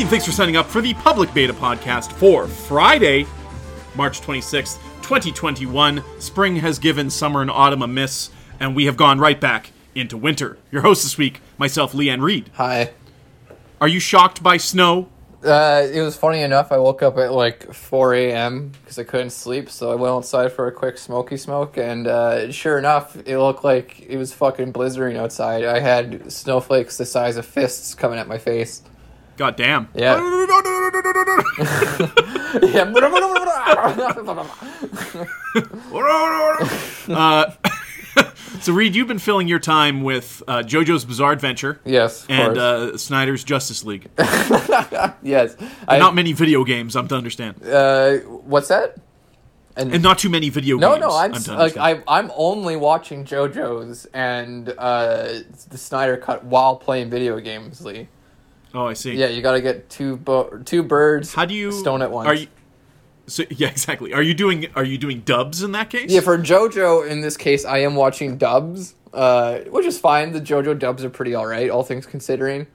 Hey, thanks for signing up for the public beta podcast for Friday, March 26th, 2021. Spring has given summer and autumn a miss, and we have gone right back into winter. Your host this week, myself, Lee and Reed. Hi. Are you shocked by snow? Uh, it was funny enough. I woke up at like 4 a.m. because I couldn't sleep, so I went outside for a quick smoky smoke, and uh, sure enough, it looked like it was fucking blizzarding outside. I had snowflakes the size of fists coming at my face. God damn. Yeah. yeah. uh, so, Reed, you've been filling your time with uh, JoJo's Bizarre Adventure yes, and uh, Snyder's Justice League. yes. I, not many video games, I'm to understand. uh, what's that? And not too many video No, games. no, I'm to s- like. I, I'm only watching JoJo's and uh, the Snyder Cut while playing video games, Lee. Oh, I see. Yeah, you got to get two bo- two birds. How do you stone at once? Are you? So, yeah, exactly. Are you doing? Are you doing dubs in that case? Yeah, for JoJo in this case, I am watching dubs, uh, which is fine. The JoJo dubs are pretty all right, all things considering.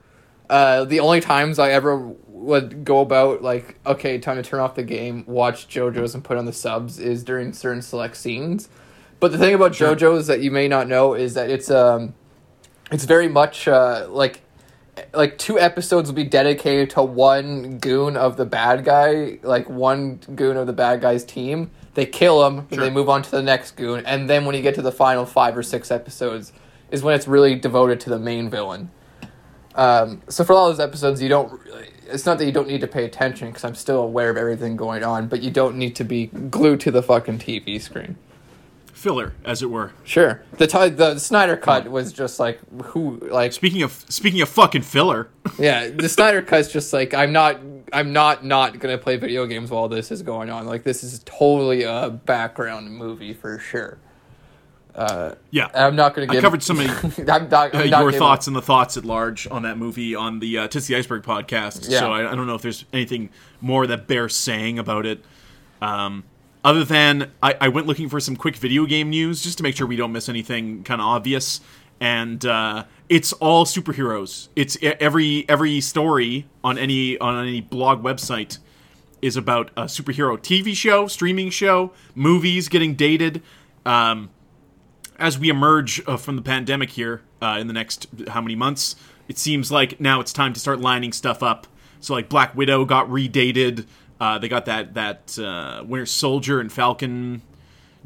Uh, the only times I ever would go about like, okay, time to turn off the game, watch JoJo's, and put on the subs is during certain select scenes. But the thing about Sure. JoJo's that you may not know is that it's um, it's very much uh, like like two episodes will be dedicated to one goon of the bad guy, like one goon of the bad guy's team. They kill him, and Sure. they move on to the next goon, and then when you get to the final five or six episodes, is when it's really devoted to the main villain. Um, so for all those episodes, you don't. It's not that you don't need to pay attention because I'm still aware of everything going on, but you don't need to be glued to the fucking TV screen. Filler, as it were. Sure, the t- the Snyder cut was just like who like Speaking of speaking of fucking filler, Yeah, the Snyder cut's just like I'm not I'm not not gonna play video games while this is going on. Like this is totally a background movie for sure. yeah. I'm not gonna I covered some of I'm not, uh, I'm not your thoughts and the thoughts at large on that movie on the uh, Tits the Iceberg podcast. Yeah. So I, I don't know if there's anything more that bears saying about it. Um, other than I, I went looking for some quick video game news just to make sure we don't miss anything kind of obvious. And uh, it's all superheroes. It's every every story on any on any blog website is about a superhero TV show, streaming show, movies getting dated. Um, as we emerge uh, from the pandemic here uh, in the next how many months, it seems like now it's time to start lining stuff up. So like Black Widow got redated. Uh, they got that that uh, Winter Soldier and Falcon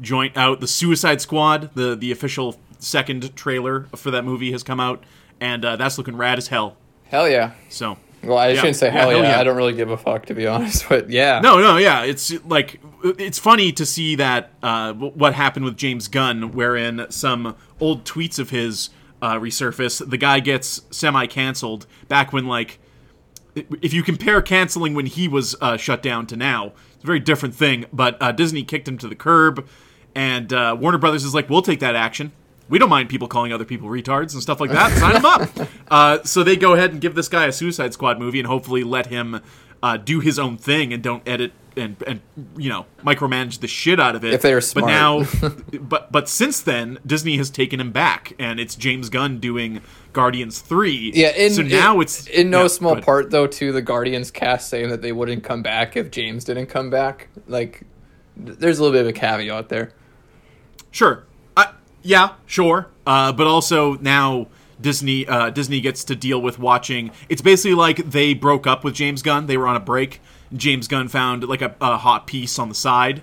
joint out. The Suicide Squad, the the official second trailer for that movie has come out, and uh, that's looking rad as hell. Hell yeah. So Well, I Yeah. shouldn't say Yeah, hell, hell yeah. yeah. I don't really give a fuck to be honest, but yeah. No, no, yeah. It's like it's funny to see that uh, what happened with James Gunn, wherein some old tweets of his uh, resurface. The guy gets semi canceled back when like if you compare canceling when he was uh, shut down to now, it's a very different thing. But uh, Disney kicked him to the curb, and uh, Warner Brothers is like, "We'll take that action. We don't mind people calling other people retards and stuff like that. Sign them up." Uh, so they go ahead and give this guy a Suicide Squad movie, and hopefully let him uh, do his own thing and don't edit and and you know micromanage the shit out of it. If they were But now, but but since then, Disney has taken him back, and it's James Gunn doing Guardians three. Yeah, in, so now in- it's in no yeah, small part though to the Guardians cast saying that they wouldn't come back if James didn't come back. Like, there's a little bit of a caveat there. Sure. Uh, yeah, sure. Uh, but also now Disney uh, Disney gets to deal with watching. It's basically like they broke up with James Gunn. They were on a break. James Gunn found like a, a hot piece on the side,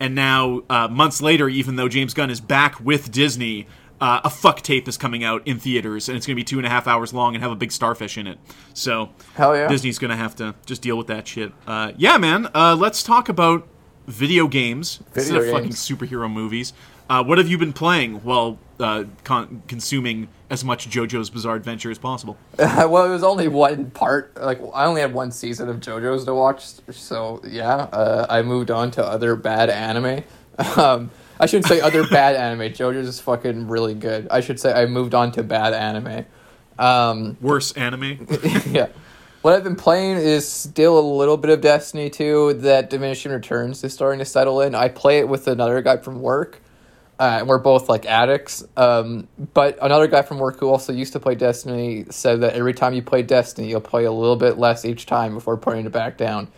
and now uh, months later, even though James Gunn is back with Disney. Uh, a fuck tape is coming out in theaters, and it's going to be two and a half hours long and have a big starfish in it. So, Hell yeah. Disney's going to have to just deal with that shit. Uh, yeah, man. Uh, let's talk about video games instead Video of fucking superhero movies. Uh, what have you been playing while uh, con- consuming as much JoJo's Bizarre Adventure as possible? well, it was only one part. Like I only had one season of JoJo's to watch, so yeah, uh, I moved on to other bad anime. Um, I shouldn't say other bad anime. JoJo's is fucking really good. I should say I moved on to bad anime. Um, Worse anime? yeah. What I've been playing is still a little bit of Destiny 2. That Diminishing Returns is starting to settle in. I play it with another guy from work. Uh, and we're both like addicts. Um, but another guy from work who also used to play Destiny said that every time you play Destiny, you'll play a little bit less each time before putting it back down.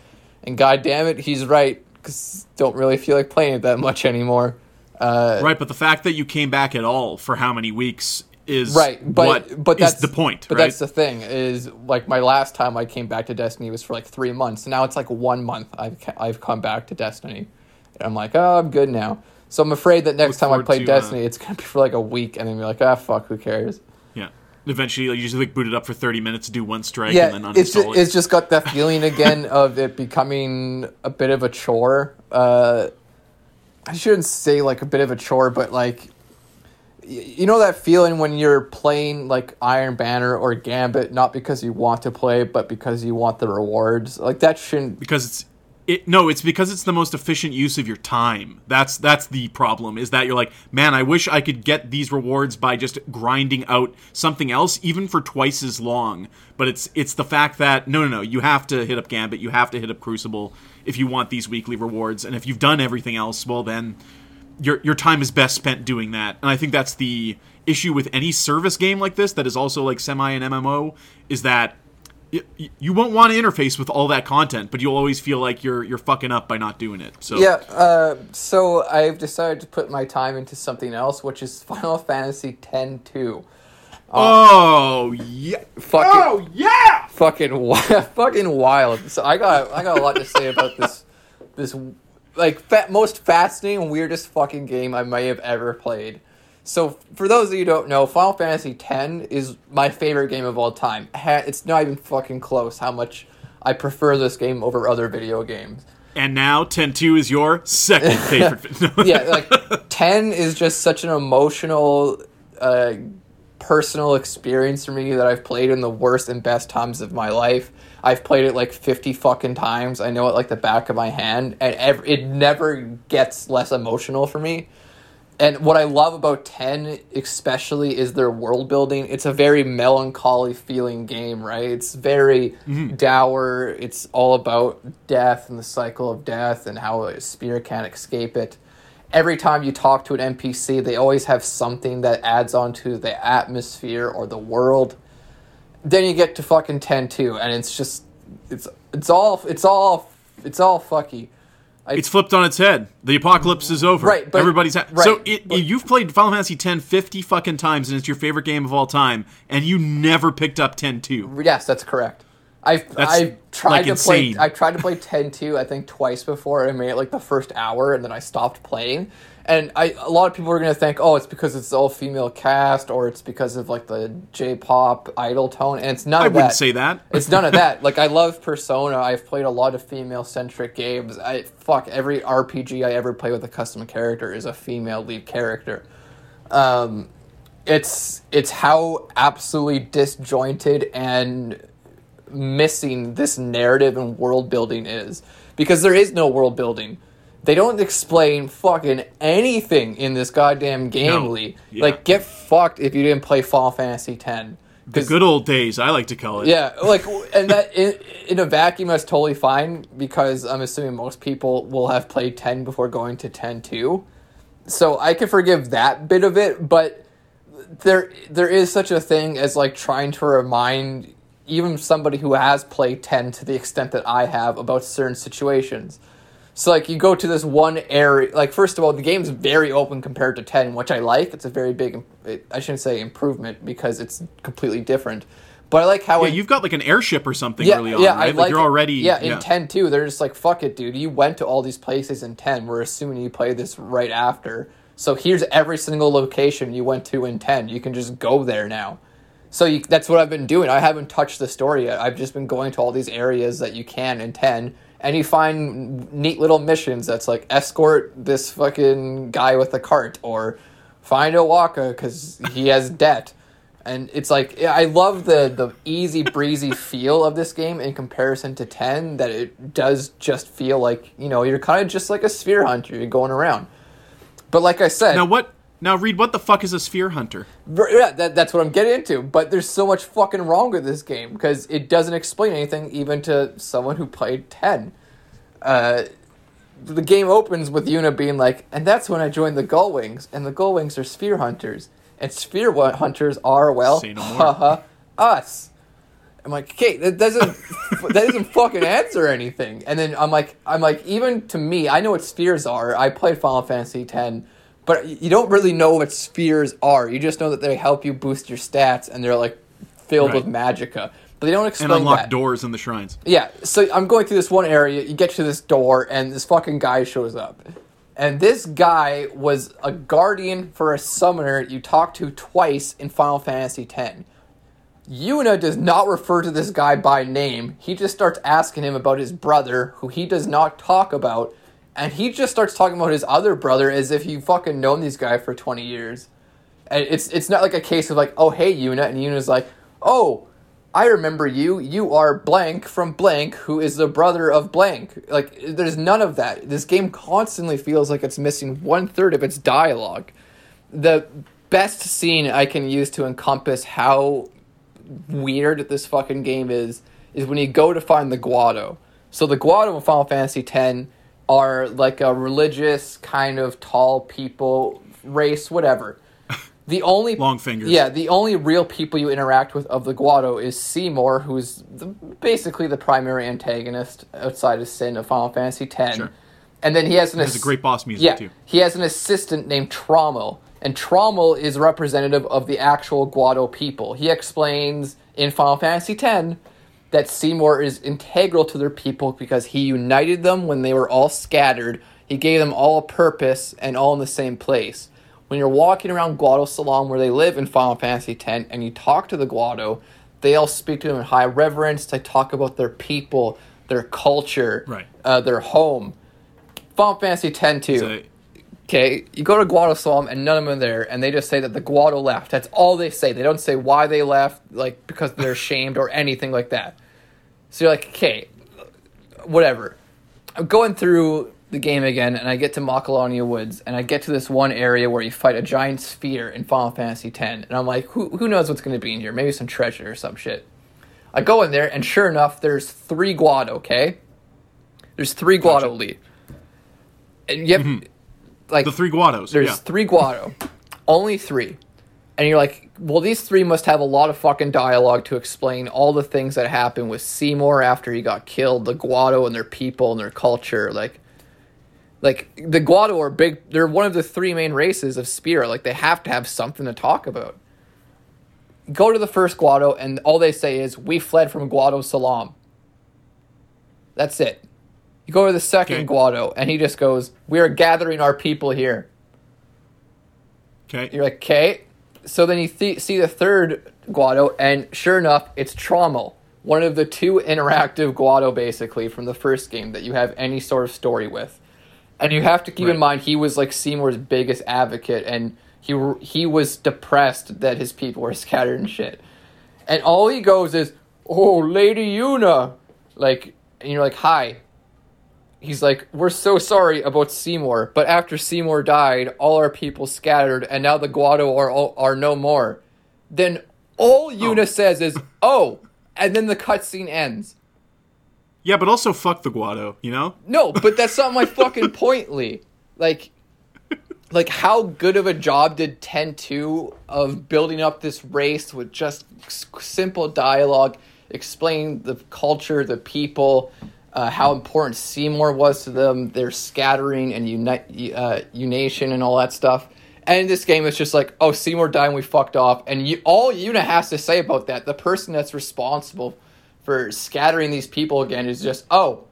And god damn it, he's right. Because don't really feel like playing it that much anymore. Uh, right, but the fact that you came back at all for how many weeks is right, but what but that's the point, But right? that's the thing is like my last time I came back to Destiny was for like three months. And now it's like one month I've I've come back to Destiny, and I'm like, oh, I'm good now. So I'm afraid that next Look time I play to, Destiny, uh, it's gonna be for like a week, and then be like, ah, fuck, who cares? yeah. Eventually, like, you just like boot it up for thirty minutes, to do one strike, Yeah, and then it's just, it. it's just got that feeling again of it becoming a bit of a chore. Uh, I shouldn't say like a bit of a chore, but like you know that feeling when you're playing like Iron Banner or Gambit not because you want to play, but because you want the rewards. Like that shouldn't. because it's it no it's because it's the most efficient use of your time that's that's the problem is that you're like man i wish i could get these rewards by just grinding out something else even for twice as long but it's it's the fact that no no no you have to hit up gambit you have to hit up crucible if you want these weekly rewards and if you've done everything else well then your your time is best spent doing that. And I think that's the issue with any service game like this that is also like semi an MMO is that y- y- you won't want to interface with all that content, but you'll always feel like you're you're fucking up by not doing it. So Yeah. Uh, so I've decided to put my time into something else, which is Final Fantasy X two. Oh yeah. Fucking. Oh yeah. fucking wi- fucking wild. So I got I got a lot to say about this this like fa- most fascinating weirdest fucking game I may have ever played. So for those of you who don't know, Final Fantasy X is my favorite game of all time. It's not even fucking close how much I prefer this game over other video games. And now 10-2 is your second favorite. Yeah, like ten is just such an emotional, uh, personal experience for me that I've played in the worst and best times of my life. I've played it like fifty fucking times. I know it like the back of my hand, and ev- it never gets less emotional for me. And what I love about 10 especially is their world building. It's a very melancholy feeling game, right? It's very mm-hmm. dour. It's all about death and the cycle of death and how a spirit can't escape it. Every time you talk to an NPC, they always have something that adds on to the atmosphere or the world. Then you get to fucking 10 too, and it's just it's it's all it's all it's all fucky. It's flipped on its head. The apocalypse is over. Right, but- everybody's ha- right, so. It, but- you've played Final Fantasy X 50 fucking times, and it's your favorite game of all time, and you never picked up 10-2. Yes, that's correct. I've That's, I've tried like, to insane. play. I tried to play 10-2, I think twice before. I made it like the first hour, and then I stopped playing. And I a lot of people are gonna think, oh, it's because it's all female cast, or it's because of like the J-pop idol tone, and it's none I of wouldn't that. say that. It's none of that. Like I love Persona. I've played a lot of female centric games. I fuck every RPG I ever play with a custom character is a female lead character. Um, it's it's how absolutely disjointed and missing this narrative and world building is because there is no world building. They don't explain fucking anything in this goddamn game, No. Lee. Yeah. Like, get fucked if you didn't play Final Fantasy X. The good old days, I like to call it. Yeah, like, and that in, in a vacuum, that's totally fine because I'm assuming most people will have played 10 before going to 10 too. So I can forgive that bit of it, but there there is such a thing as like trying to remind even somebody who has played 10 to the extent that I have about certain situations. So like you go to this one area, like first of all, the game's very open compared to ten, which I like. It's a very big, I shouldn't say improvement because it's completely different. But I like how Yeah, in- you've got like an airship or something yeah, early on, yeah, right? I like, like you're already yeah in ten too. They're just like fuck it, dude. You went to all these places in ten. We're assuming you play this right after. So here's every single location you went to in ten. You can just go there now. So you, that's what I've been doing. I haven't touched the story yet. I've just been going to all these areas that you can in ten, and you find neat little missions that's like escort this fucking guy with a cart or find a O'aka because he has debt. And it's like I love the the easy breezy feel of this game in comparison to ten. That it does just feel like you know you're kind of just like a sphere hunter. You're going around. But like I said, Now what? Now Reed what the fuck is a sphere hunter? Yeah, that, that's what I'm getting into. But there's so much fucking wrong with this game because it doesn't explain anything even to someone who played 10. Uh, the game opens with Yuna being like, and that's when I joined the Gull Wings, and the Gull Wings are sphere hunters, and sphere hunters are well, no haha, us. I'm like, okay, that doesn't that doesn't fucking answer anything. And then I'm like, I'm like, even to me, I know what spheres are. I played Final Fantasy X, but you don't really know what spheres are. You just know that they help you boost your stats, and they're like filled Right. with magicka. But they don't explain and unlock that. doors in the shrines. Yeah, so I'm going through this one area. You get to this door, and this fucking guy shows up. And this guy was a guardian for a summoner you talked to twice in Final Fantasy X. Yuna does not refer to this guy by name. He just starts asking him about his brother, who he does not talk about. And he just starts talking about his other brother as if he fucking known these guy for 20 years. And it's it's not like a case of like, oh hey Yuna, and Yuna's like, oh, I remember you. You are blank from blank, who is the brother of blank. Like, there's none of that. This game constantly feels like it's missing one third of its dialogue. The best scene I can use to encompass how weird this fucking game is is when you go to find the Guado. So the Guado in Final Fantasy X are like a religious kind of tall people race, whatever. The only Long fingers. Yeah, the only real people you interact with of the Guado is Seymour, who's the, basically the primary antagonist outside of Sin of Final Fantasy X. Sure. And then he has an There's a ass- great boss music yeah, too. he has an assistant named Tromell, and Tromell is representative of the actual Guado people. He explains in Final Fantasy X that Seymour is integral to their people because he united them when they were all scattered. He gave them all a purpose and all in the same place. When you're walking around Guado Salam where they live in Final Fantasy X and you talk to the Guado, they all speak to them in high reverence. They talk about their people, their culture, Right. uh, their home. Final Fantasy X too. Okay, you go to Guado Salam and none of them are there, and they just say that the Guado left. That's all they say. They don't say why they left, like because they're ashamed or anything like that. So you're like, okay, whatever. I'm going through the game again, and I get to Macalania Woods, and I get to this one area where you fight a giant sphere in Final Fantasy X, and I'm like, who who knows what's going to be in here? Maybe some treasure or some shit. I go in there, and sure enough, there's three Guado. Okay, there's three Guado Gotcha. Lee, and yep, mm-hmm. Like the three Guados. there's yeah. three Guado, only three, and you're like, well, these three must have a lot of fucking dialogue to explain all the things that happened with Seymour after he got killed, the Guado and their people and their culture, like. Like the Guado are big. They're one of the three main races of Spira. Like they have to have something to talk about. Go to the first Guado, and all they say is, "We fled from Guado Salam." That's it. You go to the second Okay. Guado, and he just goes, "We are gathering our people here." okay. You're like, okay. So then you th- see the third Guado, and sure enough, it's Tromell, one of the two interactive Guado, basically, from the first game that you have any sort of story with. And you have to keep in mind, he was like Seymour's biggest advocate, and he he was depressed that his people were scattered and shit. And all he goes is, "Oh, Lady Yuna," like, and you're like, "Hi." He's like, "We're so sorry about Seymour, but after Seymour died, all our people scattered, and now the Guado are all, are no more." Then all Yuna Oh. says is, "Oh," and then the cutscene ends. Yeah, but also fuck the Guado. You know. No, but that's not my fucking point, Lee. Like, like how good of a job did Ten Two of building up this race with just simple dialogue, explain the culture, the people, uh, how important Seymour was to them, their scattering and unite, uh, unation and all that stuff. And in this game, it's just like, oh, Seymour died and we fucked off. And you, all Yuna has to say about that, the person that's responsible for scattering these people again, is just, oh,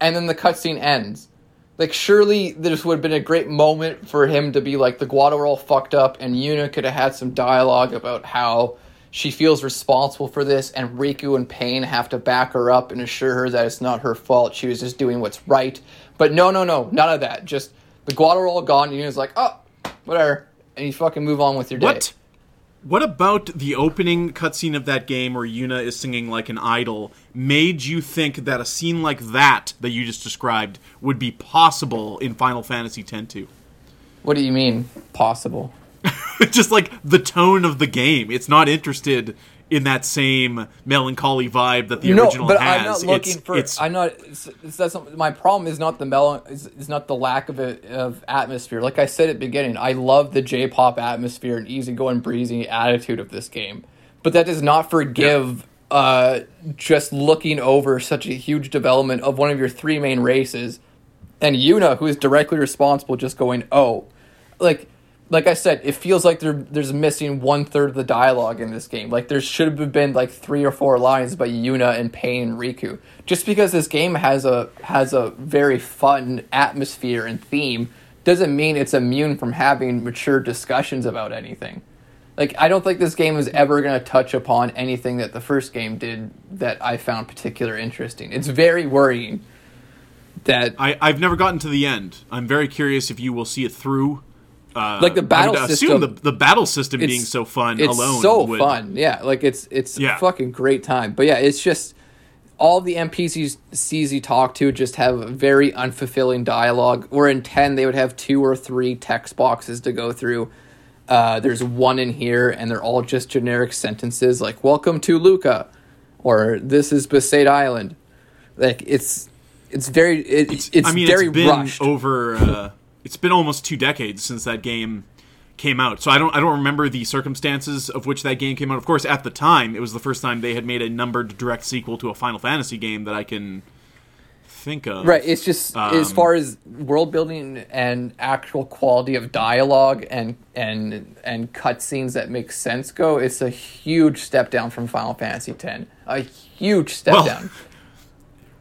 and then the cutscene ends. Like, surely this would have been a great moment for him to be like, the Guado are all fucked up, and Yuna could have had some dialogue about how she feels responsible for this, and Rikku and Paine have to back her up and assure her that it's not her fault. She was just doing what's right. But no, no, no, none of that. Just the Guado are all gone, and Yuna's like, oh, whatever. And you fucking move on with your day. What? What about the opening cutscene of that game where Yuna is singing like an idol made you think that a scene like that that you just described would be possible in Final Fantasy X-2? What do you mean, possible? just like the tone of the game. It's not interested in that same melancholy vibe that the no, original but has. I'm not looking it's, for. It's, I'm not. It's, it's, not, my problem is not the mel. Is, is not the lack of it, of atmosphere. Like I said at the beginning, I love the J-pop atmosphere and easygoing, breezy attitude of this game, but that does not forgive. Uh, just looking over such a huge development of one of your three main races, and Yuna, who is directly responsible, just going, oh, like like I said, it feels like there there's missing one third of the dialogue in this game. Like there should have been like three or four lines by Yuna and Paine and Rikku. Just because this game has a has a very fun atmosphere and theme doesn't mean it's immune from having mature discussions about anything. Like I don't think this game is ever going to touch upon anything that the first game did that I found particular interesting. It's very worrying that I, I've never gotten to the end. I'm very curious if you will see it through. Uh, Like the battle I would system- assume the, the battle system being so fun it's alone. so would- fun yeah like it's it's Yeah. a fucking great time but yeah it's just all the npcs you talk to just have very unfulfilling dialogue where in 10 they would have two or three text boxes to go through uh, there's one in here and they're all just generic sentences like welcome to luca or this is Besaid island like it's it's very it, it's, I mean, very it's been rushed over. Uh, it's been almost two decades since that game came out, so I don't. I don't remember the circumstances of which that game came out. Of course, at the time, it was the first time they had made a numbered direct sequel to a Final Fantasy game that I can think of. Right. It's just as Um, far as world building and actual quality of dialogue and and and cutscenes that make sense go, it's a huge step down from Final Fantasy X. A huge step Well, down.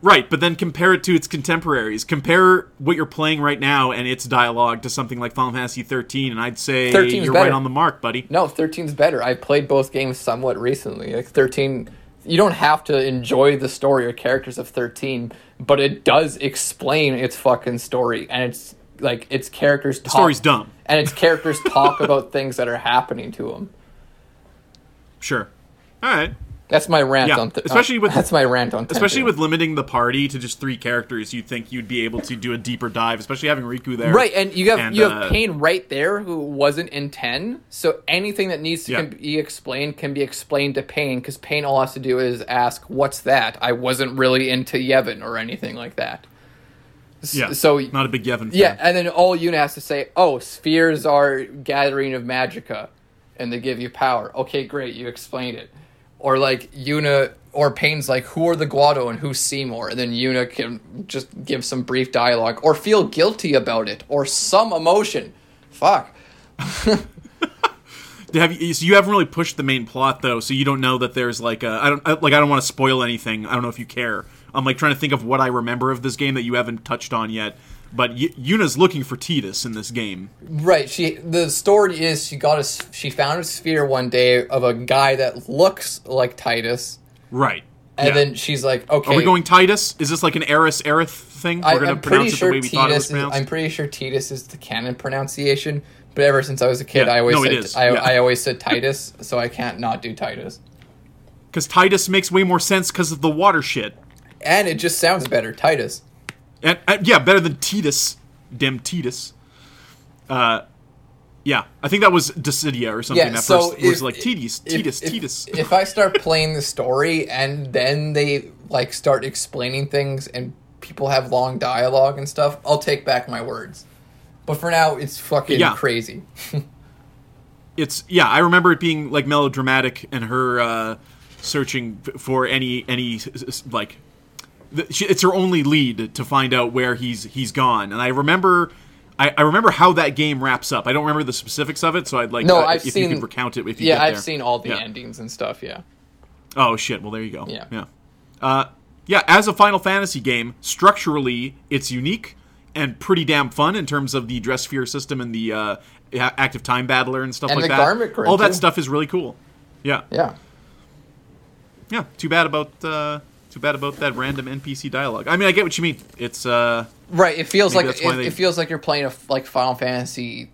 Right, but then compare it to its contemporaries. Compare what you're playing right now and its dialogue to something like Final Fantasy 13, and I'd say you're better. right on the mark, buddy. No, 13's better. I played both games somewhat recently. Like 13 you don't have to enjoy the story or characters of 13, but it does explain its fucking story and it's like its characters talk, story's dumb. and its characters talk about things that are happening to them. Sure. All right. That's my rant Yeah, on. Th- especially uh, with- that's my rant on. 10 Especially with limiting the party to just three characters, you'd think you'd be able to do a deeper dive, especially having Rikku there. right, and you have And, you have uh, Paine right there who wasn't in ten. So anything that needs to Yeah. be explained can be explained to Paine because Paine all has to do is ask, "What's that?" I wasn't really into Yevon or anything like that. Yeah. So Not a big Yevon fan. yeah, and then all Yuna has to say, "Oh, spheres are gathering of magica, and they give you power." Okay, great, you explained it. Or like Yuna or Paine's like, "Who are the Guado and who's Seymour?" And then Yuna can just give some brief dialogue or feel guilty about it or some emotion. Fuck. Have you, so you haven't really pushed the main plot though, so you don't know that there's like a I don't like I don't want to spoil anything. I don't know if you care. I'm like trying to think of what I remember of this game that you haven't touched on yet. But y- Yuna's looking for Titus in this game. Right. She the story is she got a she found a sphere one day of a guy that looks like Titus, Right. and Yeah. then she's like, "Okay." Are we going Titus? Is this like an Aeris Aerith thing? We're I, gonna I'm pronounce it sure the way we thought it was Titus. Is, pronounced. I'm pretty sure Titus is the canon pronunciation. But ever since I was a kid, Yeah, I always no, said I, yeah. I always said Titus, so I can't not do Titus. Because Titus makes way more sense because of the water shit. And it just sounds better, Titus. And, and yeah, better than Titus. Dem Titus. Uh, yeah, I think that was Dissidia or something. Yeah, that so first was like Titus, if- Titus, if, Titus. If I start playing the story and then they like start explaining things and people have long dialogue and stuff, I'll take back my words. But for now, it's fucking Yeah. crazy. it's yeah i remember it being like melodramatic and her uh searching f- for any any like it's her only lead to find out where he's he's gone and i remember I, I remember how that game wraps up. I don't remember the specifics of it, so I'd like No, uh, I've if seen- you could recount it if you Yeah, I've seen all the Yeah. endings and stuff. Yeah. Oh shit! Well, there you go. Yeah. yeah. Uh, yeah, as a Final Fantasy game, structurally it's unique and pretty damn fun in terms of the dress sphere system and the uh, active time battler and stuff And like the that. All that too. stuff is really cool. Yeah, Yeah. yeah. Too bad about uh, too bad about that random NPC dialogue. I mean, I get what you mean. It's uh, Right. It feels like it, they- it feels like you're playing a like Final Fantasy,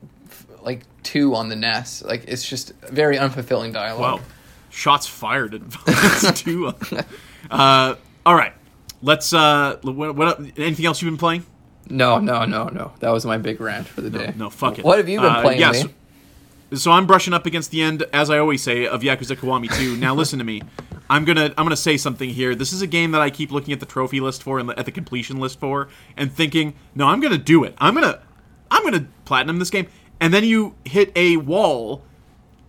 like two on the NES. Like it's just very unfulfilling dialogue. wow, shots fired at Final two. Uh, all right, let's. Uh, what, what anything else you've been playing? No, no, no, no. That was my big rant for the day. No, fuck it. What have you been Uh, playing? yeah, so- so I'm brushing up against the end, as I always say, of Yakuza Kiwami 2. Now listen to me. I'm gonna I'm gonna say something here. This is a game that I keep looking at the trophy list for and at the completion list for, and thinking, no, I'm gonna do it. I'm gonna I'm gonna platinum this game. And then you hit a wall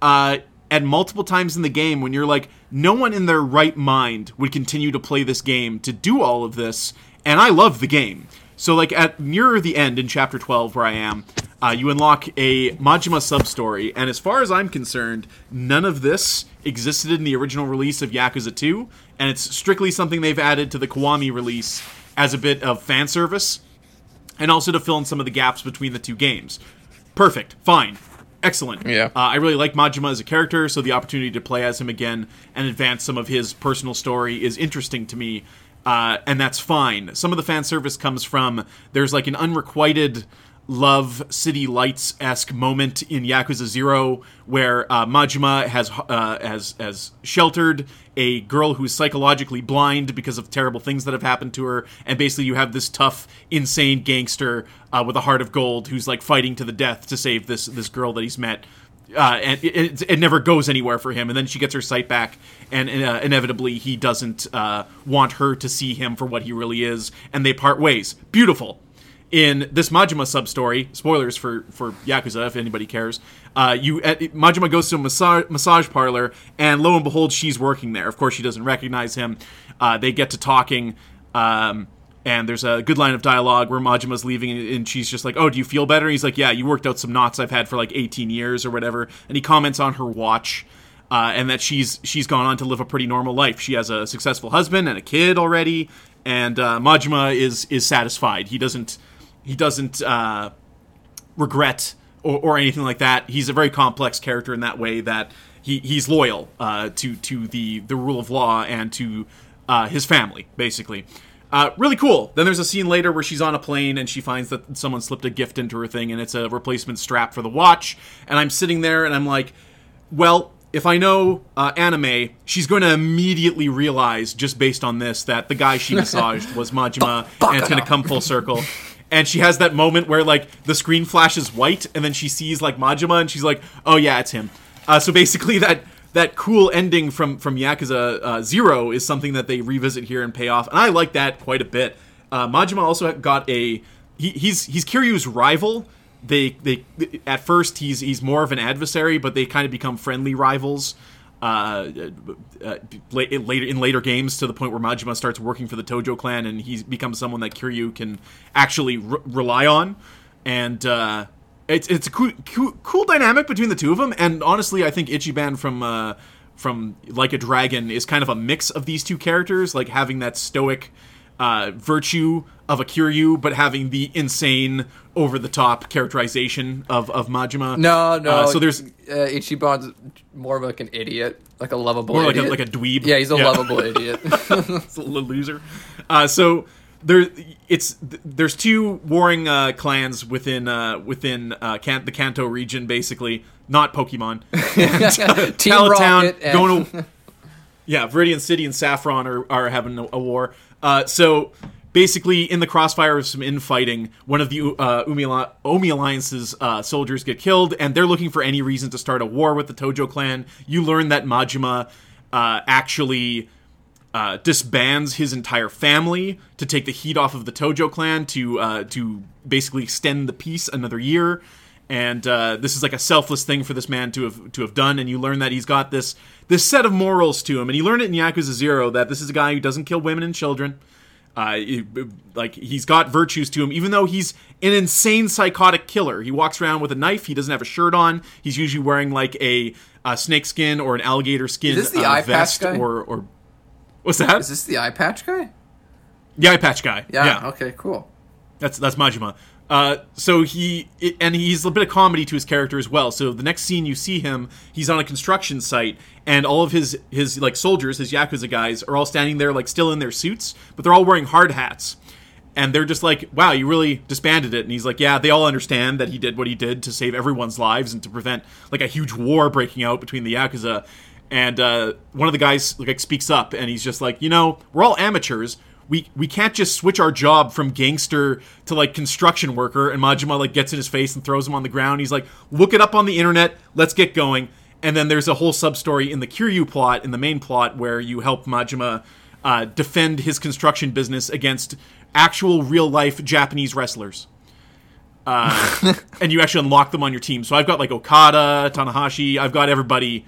uh, at multiple times in the game when you're like, no one in their right mind would continue to play this game to do all of this. And I love the game. So, like, at nearer the end in chapter 12, where I am, uh, you unlock a Majima sub story. And as far as I'm concerned, none of this existed in the original release of Yakuza 2. And it's strictly something they've added to the Kiwami release as a bit of fan service and also to fill in some of the gaps between the two games. Perfect. Fine. Excellent. Yeah. Uh, I really like Majima as a character, so the opportunity to play as him again and advance some of his personal story is interesting to me, uh, and that's fine. Some of the fan service comes from there's like an unrequited love city lights esque moment in Yakuza Zero where uh, Majima has uh, has has sheltered a girl who's psychologically blind because of terrible things that have happened to her, and basically you have this tough, insane gangster uh, with a heart of gold who's like fighting to the death to save this this girl that he's met. Uh, and it, it, it, never goes anywhere for him. And then she gets her sight back, and uh, inevitably he doesn't uh, want her to see him for what he really is, and they part ways. Beautiful in this Majima sub story, spoilers for for Yakuza if anybody cares. Uh, you at, Majima goes to a massage, massage parlor, and lo and behold, she's working there. Of course, she doesn't recognize him. Uh, they get to talking, um, and there's a good line of dialogue where Majima's leaving, and she's just like, "Oh, do you feel better?" And he's like, "Yeah, you worked out some knots I've had for like 18 years or whatever." And he comments on her watch. Uh, and that she's she's gone on to live a pretty normal life. She has a successful husband and a kid already, and uh, Majima is is satisfied. He doesn't he doesn't uh, regret or, or, anything like that. He's a very complex character in that way that he, he's loyal uh, to to the the rule of law and to uh, his family, basically. Uh, really cool. Then there's a scene later where she's on a plane and she finds that someone slipped a gift into her thing and it's a replacement strap for the watch. And I'm sitting there and I'm like, well, if I know uh, anime, she's going to immediately realize, just based on this, that the guy she massaged was Majima, and it's going to come full circle and she has that moment where like the screen flashes white and then she sees like Majima and she's like, "Oh yeah, it's him." Uh, so basically that that cool ending from from Yakuza uh, Zero is something that they revisit here and pay off, and I like that quite a bit. Uh, Majima also got a he, he's he's Kiryu's rival. They they at first he's he's more of an adversary, but they kind of become friendly rivals uh, uh, later in later games to the point where Majima starts working for the Tojo clan and he becomes someone that Kiryu can actually re- rely on, and uh, it's it's a cool, cool, cool dynamic between the two of them. And honestly, I think Ichiban from uh, from Like a Dragon is kind of a mix of these two characters, like having that stoic uh, virtue of a Kiryu, but having the insane, over the top characterization of, of Majima. No, no. Uh, so there's uh, Ichiban's more of like an idiot, like a lovable, more idiot. like a, like a dweeb. Yeah, he's a yeah. lovable idiot. it's a loser. Uh, so there, it's there's two warring uh, clans within uh, within uh, Can- the Kanto region, basically not Pokemon. And, Team Rocket and... going to. Yeah, Viridian City and Saffron are, are having a, a war. Uh, so basically, in the crossfire of some infighting, one of the uh, Umi, Omi Alliance's uh, soldiers get killed, and they're looking for any reason to start a war with the Tojo clan. You learn that Majima uh, actually uh, disbands his entire family to take the heat off of the Tojo clan to uh, to basically extend the peace another year. And this is like a selfless thing for this man to have to have done. And you learn that he's got this this set of morals to him, and you learn it in Yakuza Zero that this is a guy who doesn't kill women and children. Uh, he, like he's got virtues to him, even though he's an insane psychotic killer. He walks around with a knife. He doesn't have a shirt on. He's usually wearing like a, a snake skin or an alligator skin is this the uh, eye vest patch guy? or or what's that? Is this the eye patch guy? The eye patch guy. Yeah. yeah. Okay. Cool. That's that's Majima. Uh, so he and he's a bit of comedy to his character as well. So the next scene you see him, he's on a construction site, and all of his his like soldiers, his yakuza guys, are all standing there like still in their suits, but they're all wearing hard hats, and they're just like, "Wow, you really disbanded it." And he's like, "Yeah, they all understand that he did what he did to save everyone's lives and to prevent like a huge war breaking out between the yakuza." And uh, one of the guys like speaks up, and he's just like, "You know, we're all amateurs." We we can't just switch our job from gangster to like construction worker and Majima like gets in his face and throws him on the ground. He's like, look it up on the internet, let's get going. And then there's a whole sub story in the Kiryu plot, in the main plot, where you help Majima uh, defend his construction business against actual real life Japanese wrestlers. Uh, and you actually unlock them on your team. So I've got like Okada, Tanahashi, I've got everybody.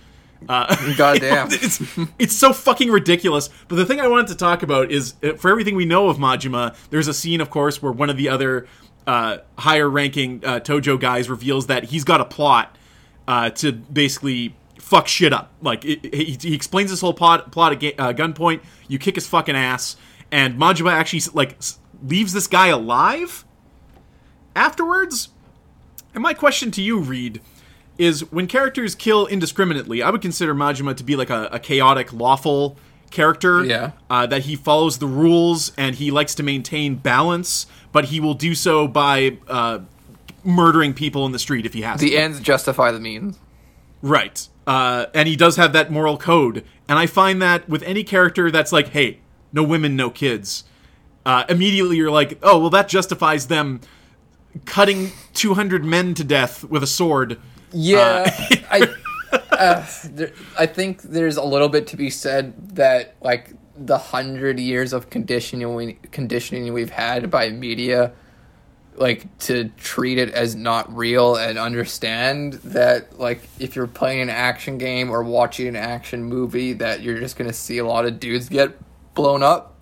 Uh, Goddamn. it's it's so fucking ridiculous. But the thing I wanted to talk about is uh, for everything we know of Majima, there's a scene, of course, where one of the other uh, higher ranking uh, Tojo guys reveals that he's got a plot uh, to basically fuck shit up. Like it, he, he explains this whole plot plot at uh, gunpoint. You kick his fucking ass, and Majima actually like leaves this guy alive afterwards. And my question to you, Reed, is when characters kill indiscriminately, I would consider Majima to be like a, a chaotic, lawful character. Yeah. Uh, that he follows the rules and he likes to maintain balance, but he will do so by uh, murdering people in the street if he has to. the ends justify the means. Right. Uh, and he does have that moral code. And I find that with any character that's like, hey, no women, no kids, uh, immediately you're like, oh, well, that justifies them cutting 200 men to death with a sword. Yeah, I, uh, there, I think there's a little bit to be said that like the hundred years of conditioning we, conditioning we've had by media, like to treat it as not real and understand that like if you're playing an action game or watching an action movie that you're just gonna see a lot of dudes get blown up.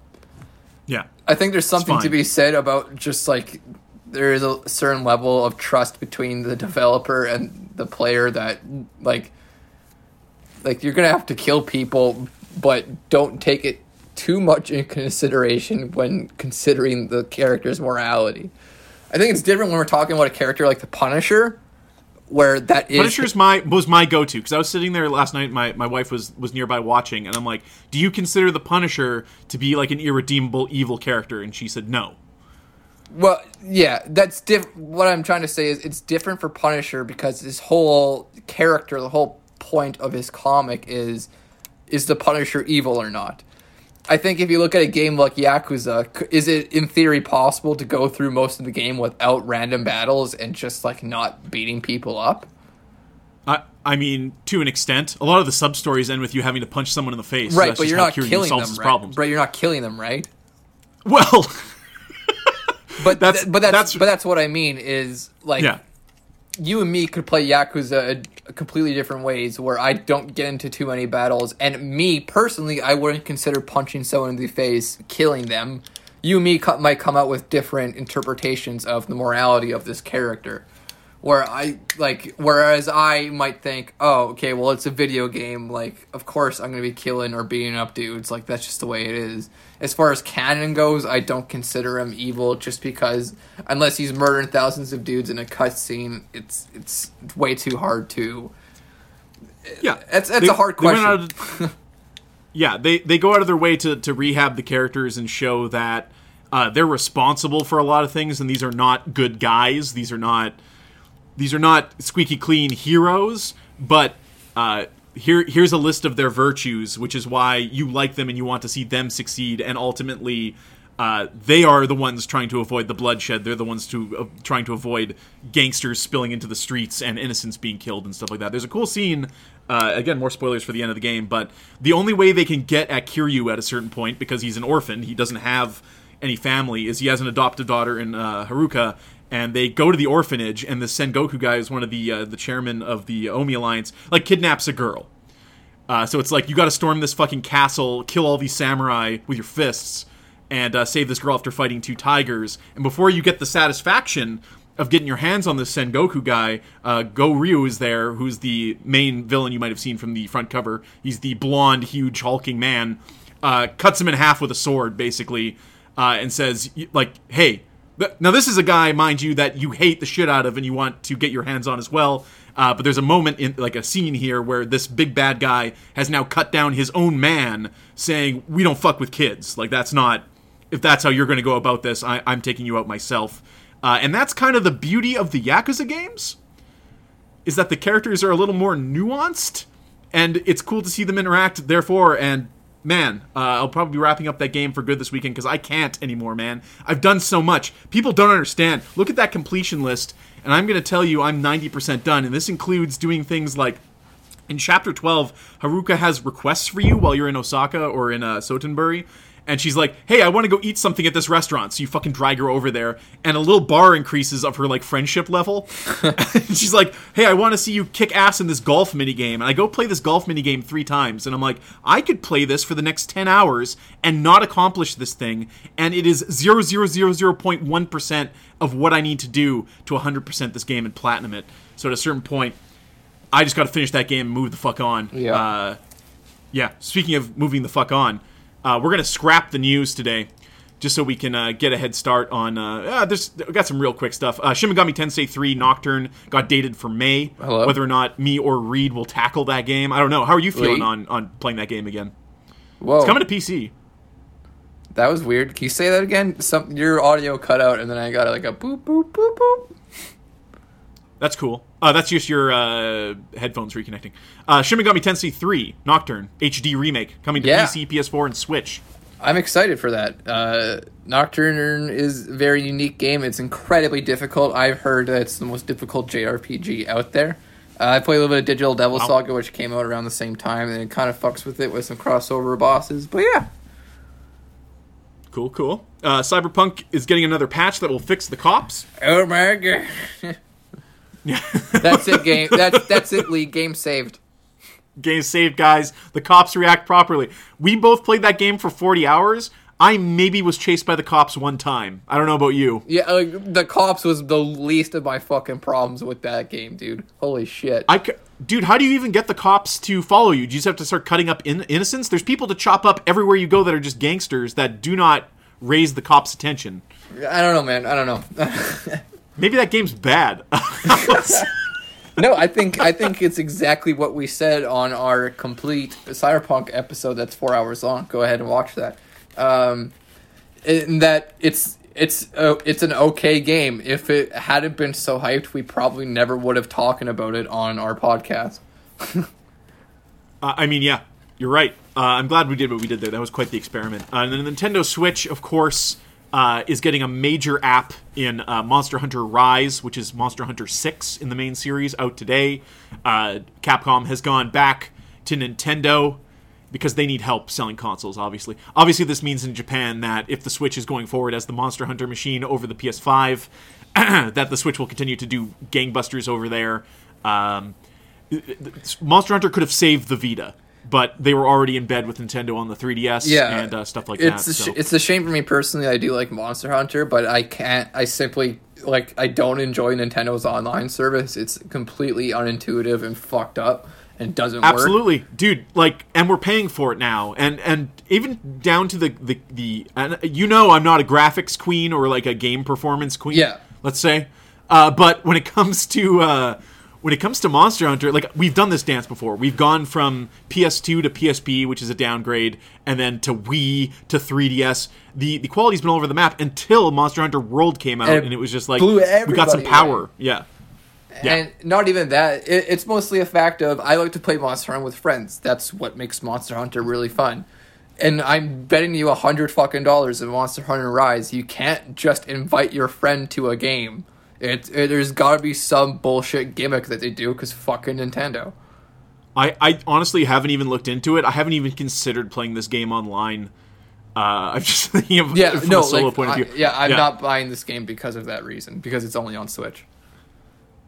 Yeah. I think there's something to be said about just like there is a certain level of trust between the developer and the player that like like you're gonna have to kill people, but don't take it too much in consideration when considering the character's morality. I think it's different when we're talking about a character like the Punisher, where that is Punisher's my was my go-to because I was sitting there last night. My, my wife was was nearby watching, and I'm like, "Do you consider the Punisher to be like an irredeemable evil character?" And she said, "No." Well, yeah, that's diff. What I'm trying to say is it's different for Punisher because his whole character, the whole point of his comic is is the Punisher evil or not? I think if you look at a game like Yakuza, is it in theory possible to go through most of the game without random battles and just like not beating people up? I I mean, to an extent, a lot of the sub stories end with you having to punch someone in the face. Right, that's but you're not killing them, right? problems. But you're not killing them, right? Well, But That's- th- but that's, that's- but that's what I mean is like yeah, you and me could play Yakuza completely different ways where I don't get into too many battles. And me personally, I wouldn't consider punching someone in the face, killing them. You and me co- might come out with different interpretations of the morality of this character. Where I like, whereas I might think, oh, okay, well, it's a video game. Like, of course, I'm gonna be killing or beating up dudes. Like, that's just the way it is. As far as canon goes, I don't consider him evil just because unless he's murdering thousands of dudes in a cutscene, it's it's way too hard to. yeah. It's it's They- a hard question. of- yeah, they they go out of their way to to rehab the characters and show that uh, they're responsible for a lot of things, and these are not good guys. These are not these are not squeaky clean heroes, but uh, here here's a list of their virtues, which is why you like them and you want to see them succeed, and ultimately. Uh, they are the ones trying to avoid the bloodshed. They're the ones to uh, trying to avoid gangsters spilling into the streets and innocents being killed and stuff like that. There's a cool scene. Uh, again, more spoilers for the end of the game, but the only way they can get at Kiryu at a certain point because he's an orphan, he doesn't have any family, is he has an adoptive daughter in uh, Haruka, and they go to the orphanage, and the Sengoku guy is one of the uh, the chairman of the Omi Alliance, like kidnaps a girl. Uh, so it's like you got to storm this fucking castle, kill all these samurai with your fists, and uh, save this girl after fighting two tigers. And before you get the satisfaction of getting your hands on this Sengoku guy, uh, Go Ryu is there, who's the main villain you might have seen from the front cover. He's the blonde, huge, hulking man. Uh, cuts him in half with a sword, basically, uh, and says, like, hey. Now this is a guy, mind you, that you hate the shit out of, and you want to get your hands on as well. Uh, but there's a moment in like a scene here where this big bad guy has now cut down his own man, saying, "We don't fuck with kids. Like that's not. If that's how you're going to go about this, I, I'm taking you out myself." Uh, and that's kind of the beauty of the Yakuza games, is that the characters are a little more nuanced, and it's cool to see them interact. Therefore, and man, uh, I'll probably be wrapping up that game for good this weekend because I can't anymore, man. I've done so much. People don't understand. Look at that completion list, and I'm going to tell you I'm 90% done, and this includes doing things like in chapter 12, Haruka has requests for you while you're in Osaka or in uh, Sotenbori. And she's like, hey, I want to go eat something at this restaurant. So you fucking drag her over there. And a little bar increases of her, like, friendship level. and she's like, hey, I want to see you kick ass in this golf mini game," And I go play this golf mini game three times. And I'm like, I could play this for the next 10 hours and not accomplish this thing. And it is 0.000.1% of what I need to do to 100% this game and platinum it. So at a certain point, I just got to finish that game and move the fuck on. Yeah. Uh, yeah. Speaking of moving the fuck on, uh, we're gonna scrap the news today, just so we can uh, get a head start on. Uh, uh, there's we got some real quick stuff. Uh, Shin Megami Tensei 3 Nocturne got dated for May. Hello? Whether or not me or Reed will tackle that game, I don't know. How are you feeling on on playing that game again? Whoa, It's coming to PC. that was weird. Can you say that again? Some your audio cut out, and then I got like a boop boop boop boop. That's cool. Uh, that's just your uh, headphones reconnecting. Uh, Shin Megami Tensei 3 Nocturne HD remake coming to Yeah. PC, PS4, and Switch. I'm excited for that. Uh, Nocturne is a very unique game. It's incredibly difficult. I've heard that it's the most difficult JRPG out there. Uh, I played a little bit of Digital Devil Wow. Saga, which came out around the same time, and it kind of fucks with it with some crossover bosses. But yeah, Cool, cool. Uh, Cyberpunk is getting another patch that will fix the cops. oh my god, that's it. Game. That's that's it. League game saved. game saved, guys. The cops react properly. We both played that game for 40 hours. I maybe was chased by the cops one time. I don't know about you. Yeah, like, the cops was the least of my fucking problems with that game, dude. Holy shit. I, c- dude, how do you even get the cops to follow you? Do you just have to start cutting up in- innocents? There's people to chop up everywhere you go that are just gangsters that do not raise the cops' attention. I don't know, man. I don't know. Maybe that game's bad. No, I think I think it's exactly what we said on our complete cyberpunk episode. That's four hours long. Go ahead and watch that. Um, in that it's it's uh, it's an okay game. If it hadn't been so hyped, we probably never would have talking about it on our podcast. Uh, I mean, yeah, you're right. Uh, I'm glad we did what we did there. That was quite the experiment. Uh, and the Nintendo Switch, of course, uh, is getting a major app in uh, Monster Hunter Rise, which is Monster Hunter 6 in the main series, out today. Uh, Capcom has gone back to Nintendo because they need help selling consoles, obviously. Obviously, this means in Japan that if the Switch is going forward as the Monster Hunter machine over the PS5, that the Switch will continue to do gangbusters over there. Um, Monster Hunter could have saved the Vita, but they were already in bed with Nintendo on the 3DS Yeah, and uh, stuff like It's that. a sh- so. it's a shame for me personally. I do like Monster Hunter, but I can't. I simply like I don't enjoy Nintendo's online service. It's completely unintuitive and fucked up and doesn't work. Absolutely, dude. Like, and we're paying for it now, and and even down to the the the. And you know, I'm not a graphics queen or like a game performance queen. Yeah. let's say. Uh, but when it comes to uh, when it comes to Monster Hunter, like we've done this dance before. We've gone from PS2 to PSP, which is a downgrade, and then to Wii to 3DS. The the quality's been all over the map until Monster Hunter World came out, And it and it was just like blew we got some power. away. Yeah. Yeah. And not even that. It, it's mostly a fact of I like to play Monster Hunter with friends. That's what makes Monster Hunter really fun. And I'm betting you a hundred fucking dollars in Monster Hunter Rise. You can't just invite your friend to a game. It, it there's got to be some bullshit gimmick that they do because fucking Nintendo. I, I honestly haven't even looked into it. I haven't even considered playing this game online. Uh, I'm just thinking of Yeah, from no, a solo like, point of I- view. yeah, I'm not buying this game because of that reason. Because it's only on Switch.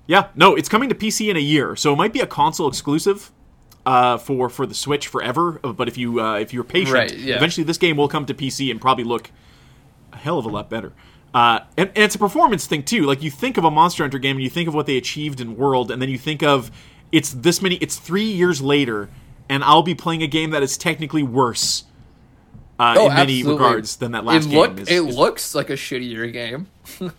Yeah, no, it's coming to PC in a year, so it might be a console exclusive uh, for for the Switch forever. uh, But if you uh, if you're patient, Right, yeah. eventually this game will come to PC and probably look a hell of a lot better. Uh, and, and it's a performance thing too. Like you think of a Monster Hunter game and you think of what they achieved in World, and then you think of it's this many. It's three years later, and I'll be playing a game that is technically worse. Uh, Oh, in many regards than that last it game. look is- it is- looks like a shittier game.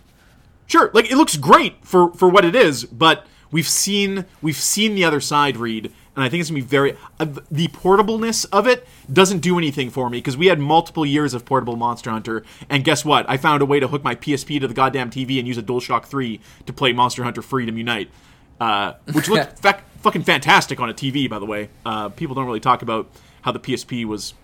Sure, like it looks great for for what it is, but we've seen we've seen the other side, Reed, and I think it's gonna be very uh, the portableness of it doesn't do anything for me because we had multiple years of portable Monster Hunter, and guess what? I found a way to hook my PSP to the goddamn TV and use a DualShock Three to play Monster Hunter Freedom Unite, uh, which looked fa- fucking fantastic on a TV. By the way, uh, people don't really talk about how the PSP was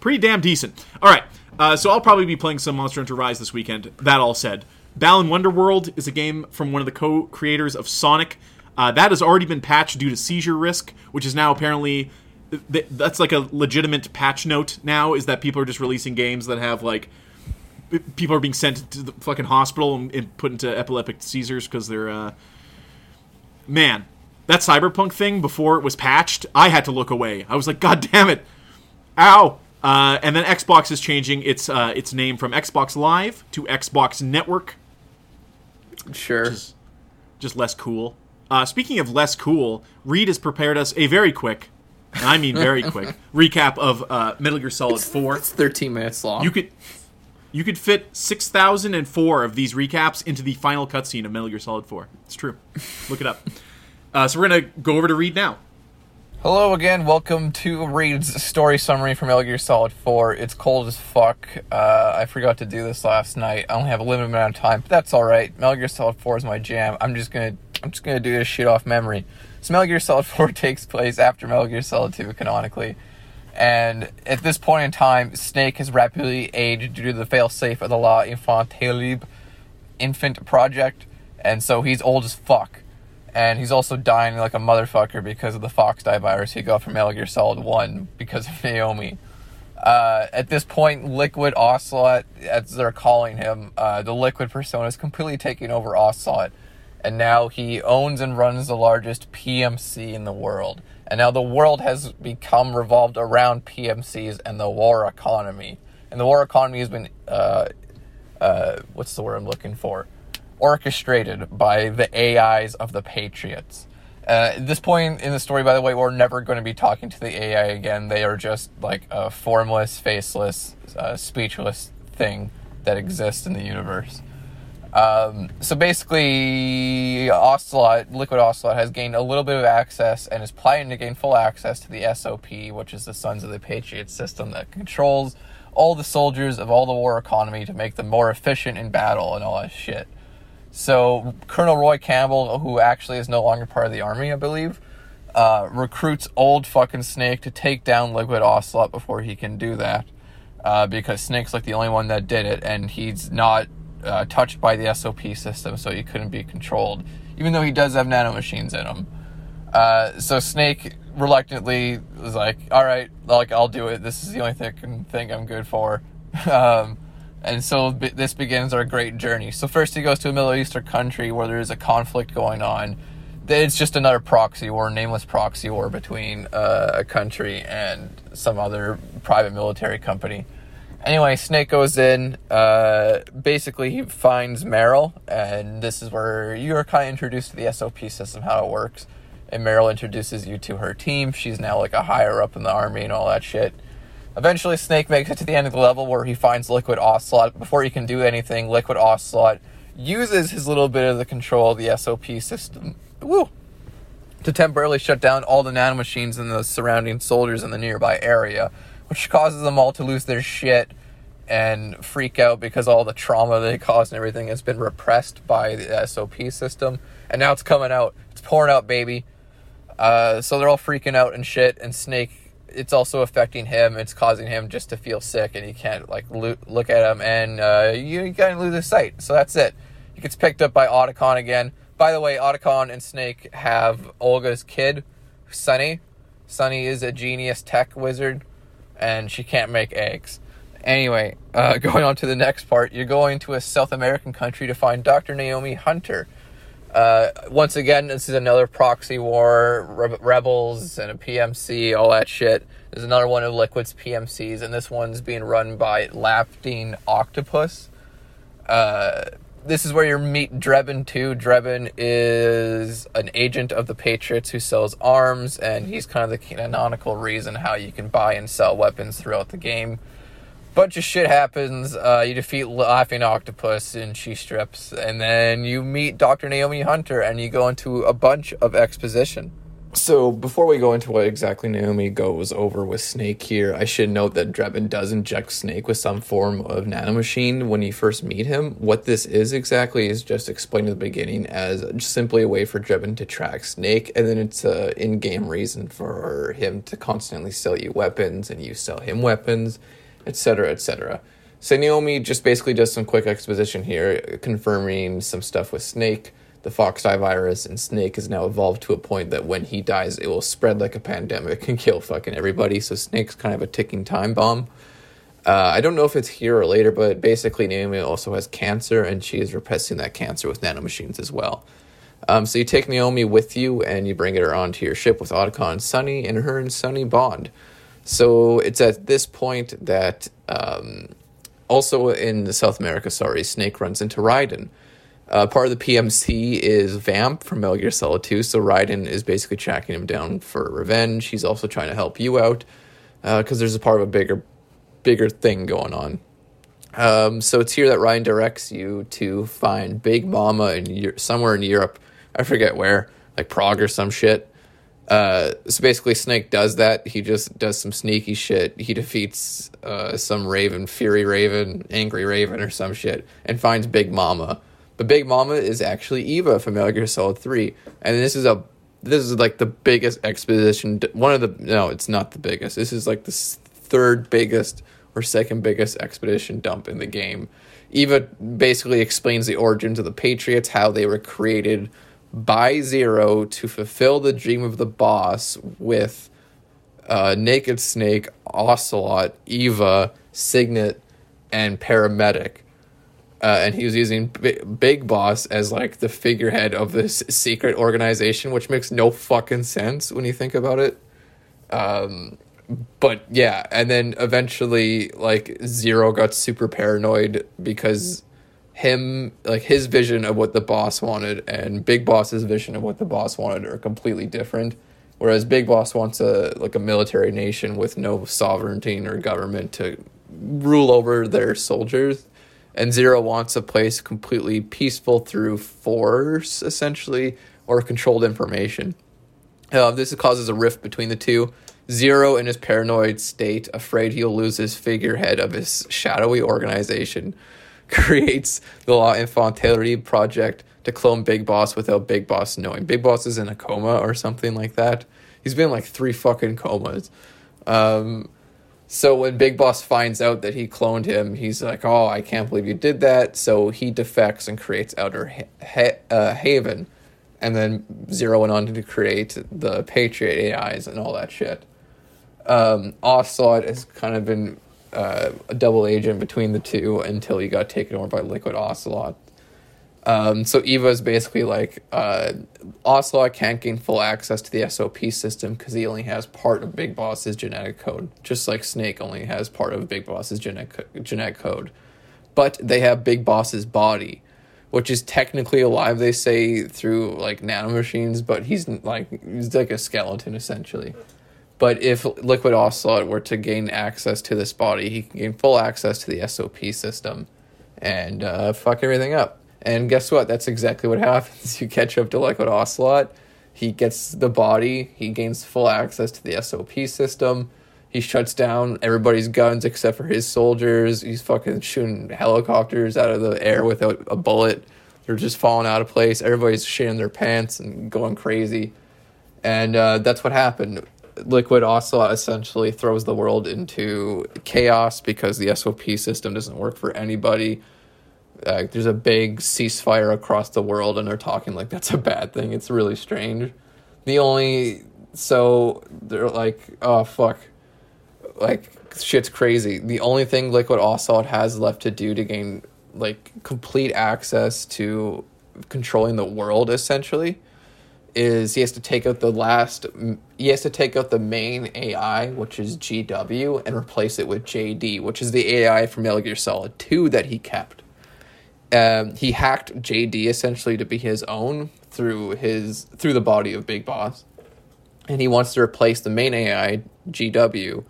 pretty damn decent. All right, uh, so I'll probably be playing some Monster Hunter Rise this weekend. That all said, Balan Wonderworld is a game from one of the co-creators of Sonic. Uh, that has already been patched due to seizure risk, which is now apparently th- that's like a legitimate patch note now. Is that people are just releasing games that have like people are being sent to the fucking hospital and, and put into epileptic seizures because they're uh, man that cyberpunk thing before it was patched i had to look away i was like god damn it ow uh, and then xbox is changing its uh, its name from xbox live to xbox network Sure. just, just less cool uh, speaking of less cool reed has prepared us a very quick and i mean very quick recap of uh, metal gear solid 4 It's 13 minutes long. you could you could fit 6004 of these recaps into the final cutscene of Metal Gear Solid 4. It's true. Look it up. Uh, so we're going to go over to Reed now. Hello again. Welcome to Reed's story summary from Metal Gear Solid 4. It's cold as fuck. Uh, I forgot to do this last night. I only have a limited amount of time, but that's all right. Metal Gear Solid 4 is my jam. I'm just gonna I'm just gonna do this shit off memory. So Metal Gear Solid 4 takes place after Metal Gear Solid 2 canonically. And at this point in time, Snake has rapidly aged due to the failsafe of the La Infantile infant project, and so he's old as fuck. And he's also dying like a motherfucker because of the fox die virus he got from Metal Gear Solid 1 because of Naomi. Uh, at this point, Liquid Ocelot, as they're calling him, uh, the Liquid persona is completely taking over Ocelot. And now he owns and runs the largest PMC in the world. And now the world has become revolved around PMCs and the war economy. And the war economy has been, uh, uh, what's the word I'm looking for? Orchestrated by the AIs of the Patriots. Uh, at this point in the story, by the way, we're never going to be talking to the AI again. They are just like a formless, faceless, uh, speechless thing that exists in the universe. Um, so basically, Ocelot, Liquid Ocelot, has gained a little bit of access and is planning to gain full access to the SOP, which is the Sons of the Patriot system that controls all the soldiers of all the war economy to make them more efficient in battle and all that shit. So Colonel Roy Campbell, who actually is no longer part of the army, I believe, uh, recruits old fucking Snake to take down Liquid Ocelot before he can do that, uh, because Snake's like the only one that did it, and he's not uh, touched by the SOP system, so he couldn't be controlled, even though he does have nanomachines in him. Uh, so Snake reluctantly was like, "All right, like I'll do it. This is the only thing I can think I'm good for." um, and so b- this begins our great journey. So first he goes to a Middle Eastern country where there is a conflict going on. It's just another proxy war, nameless proxy war between uh, a country and some other private military company. Anyway, Snake goes in. Uh, basically, he finds Meryl, and this is where you are kind of introduced to the SOP system, how it works. And Meryl introduces you to her team. She's now like a higher up in the army and all that shit. Eventually, Snake makes it to the end of the level where he finds Liquid Ocelot. Before he can do anything, Liquid Ocelot uses his little bit of the control of the SOP system woo, to temporarily shut down all the nanomachines and the surrounding soldiers in the nearby area, which causes them all to lose their shit and freak out because all the trauma they caused and everything has been repressed by the SOP system. And now it's coming out. It's pouring out, baby. Uh, so they're all freaking out and shit. And Snake, it's also affecting him. It's causing him just to feel sick, and he can't like lo- look at him, and uh, you, you kind of lose his sight. So that's it. He gets picked up by Otacon again. By the way, Otacon and Snake have Olga's kid, Sunny. Sunny is a genius tech wizard, and she can't make eggs. Anyway, uh, going on to the next part, you're going to a South American country to find Dr. Naomi Hunter. Uh, once again, this is another proxy war, re- rebels and a PMC, all that shit. There's another one of Liquid's PMCs, and this one's being run by Laughing Octopus. Uh, this is where you meet Drebin too. Drebin is an agent of the Patriots who sells arms, and he's kind of the canonical reason how you can buy and sell weapons throughout the game bunch of shit happens. Uh, you defeat Laughing Octopus and she strips, and then you meet Dr. Naomi Hunter, and you go into a bunch of exposition. So before we go into what exactly Naomi goes over with Snake here, I should note that Drebin does inject Snake with some form of nanomachine when you first meet him. What this is exactly is just explained at the beginning as simply a way for Drebin to track Snake, and then it's a in-game reason for him to constantly sell you weapons and you sell him weapons, etc., etc. So Naomi just basically does some quick exposition here, confirming some stuff with Snake the fox die virus and snake has now evolved to a point that when he dies it will spread like a pandemic and kill fucking everybody. So snake's kind of a ticking time bomb. Uh, i don't know if it's here or later but basically naomi also has cancer and she is repressing that cancer with nanomachines as well. Um, so you take naomi with you and you bring her onto your ship with otacon sunny and her and sunny bond. So it's at this point that um, also in south america sorry snake runs into raiden uh, part of the PMC is Vamp from Metal Gear Solid 2, so Raiden is basically tracking him down for revenge. He's also trying to help you out because uh, there's a part of a bigger, bigger thing going on. Um, so it's here that Raiden directs you to find Big Mama in somewhere in Europe. I forget where, like Prague or some shit. Uh, so basically, Snake does that. He just does some sneaky shit. He defeats uh, some Raven, Fury Raven, Angry Raven, or some shit, and finds Big Mama the Big Mama is actually Eva from Metal Gear Solid 3. And this is a this is like the biggest exposition one of the no, it's not the biggest. This is like the third biggest or second biggest expedition dump in the game. Eva basically explains the origins of the Patriots, how they were created by Zero to fulfill the dream of the boss with uh, Naked Snake, Ocelot, Eva, Sigint, and Paramedic uh, and he was using B- Big Boss as like the figurehead of this secret organization, which makes no fucking sense when you think about it. Um, but yeah, and then eventually, like Zero got super paranoid because him, like his vision of what the boss wanted, and Big Boss's vision of what the boss wanted are completely different. Whereas Big Boss wants a like a military nation with no sovereignty or government to rule over their soldiers and Zero wants a place completely peaceful through force, essentially, or controlled information. Uh, this causes a rift between the two. Zero, in his paranoid state, afraid he'll lose his figurehead of his shadowy organization, creates the L'Infanterie Project to clone Big Boss without Big Boss knowing. Big Boss is in a coma or something like that. He's been like three fucking comas. Um, so when Big Boss finds out that he cloned him, he's like, "Oh, I can't believe you did that." So he defects and creates Outer ha- ha- uh, Haven, and then Zero went on to create the Patriot AIs and all that shit. Um, Ocelot has kind of been uh, a double agent between the two until he got taken over by Liquid Ocelot. Um, so Eva is basically like uh, Ocelot can't gain full access to the SOP system because he only has part of Big Boss's genetic code, just like Snake only has part of Big Boss's genetic genetic code. But they have Big Boss's body, which is technically alive. They say through like nanomachines, but he's like he's like a skeleton essentially. But if Liquid Ocelot were to gain access to this body, he can gain full access to the SOP system and uh, fuck everything up. And guess what? That's exactly what happens. You catch up to Liquid Ocelot. He gets the body. He gains full access to the SOP system. He shuts down everybody's guns except for his soldiers. He's fucking shooting helicopters out of the air without a bullet. They're just falling out of place. Everybody's shitting their pants and going crazy. And uh, that's what happened. Liquid Ocelot essentially throws the world into chaos because the SOP system doesn't work for anybody uh, there's a big ceasefire across the world and they're talking like that's a bad thing. It's really strange. The only so they're like, oh fuck, like shit's crazy. The only thing Liquid Ocelot has left to do to gain like complete access to controlling the world essentially is he has to take out the last he has to take out the main AI, which is GW, and replace it with JD, which is the AI from Metal Gear Solid 2 that he kept um, he hacked JD essentially to be his own through his through the body of Big Boss, and he wants to replace the main AI GW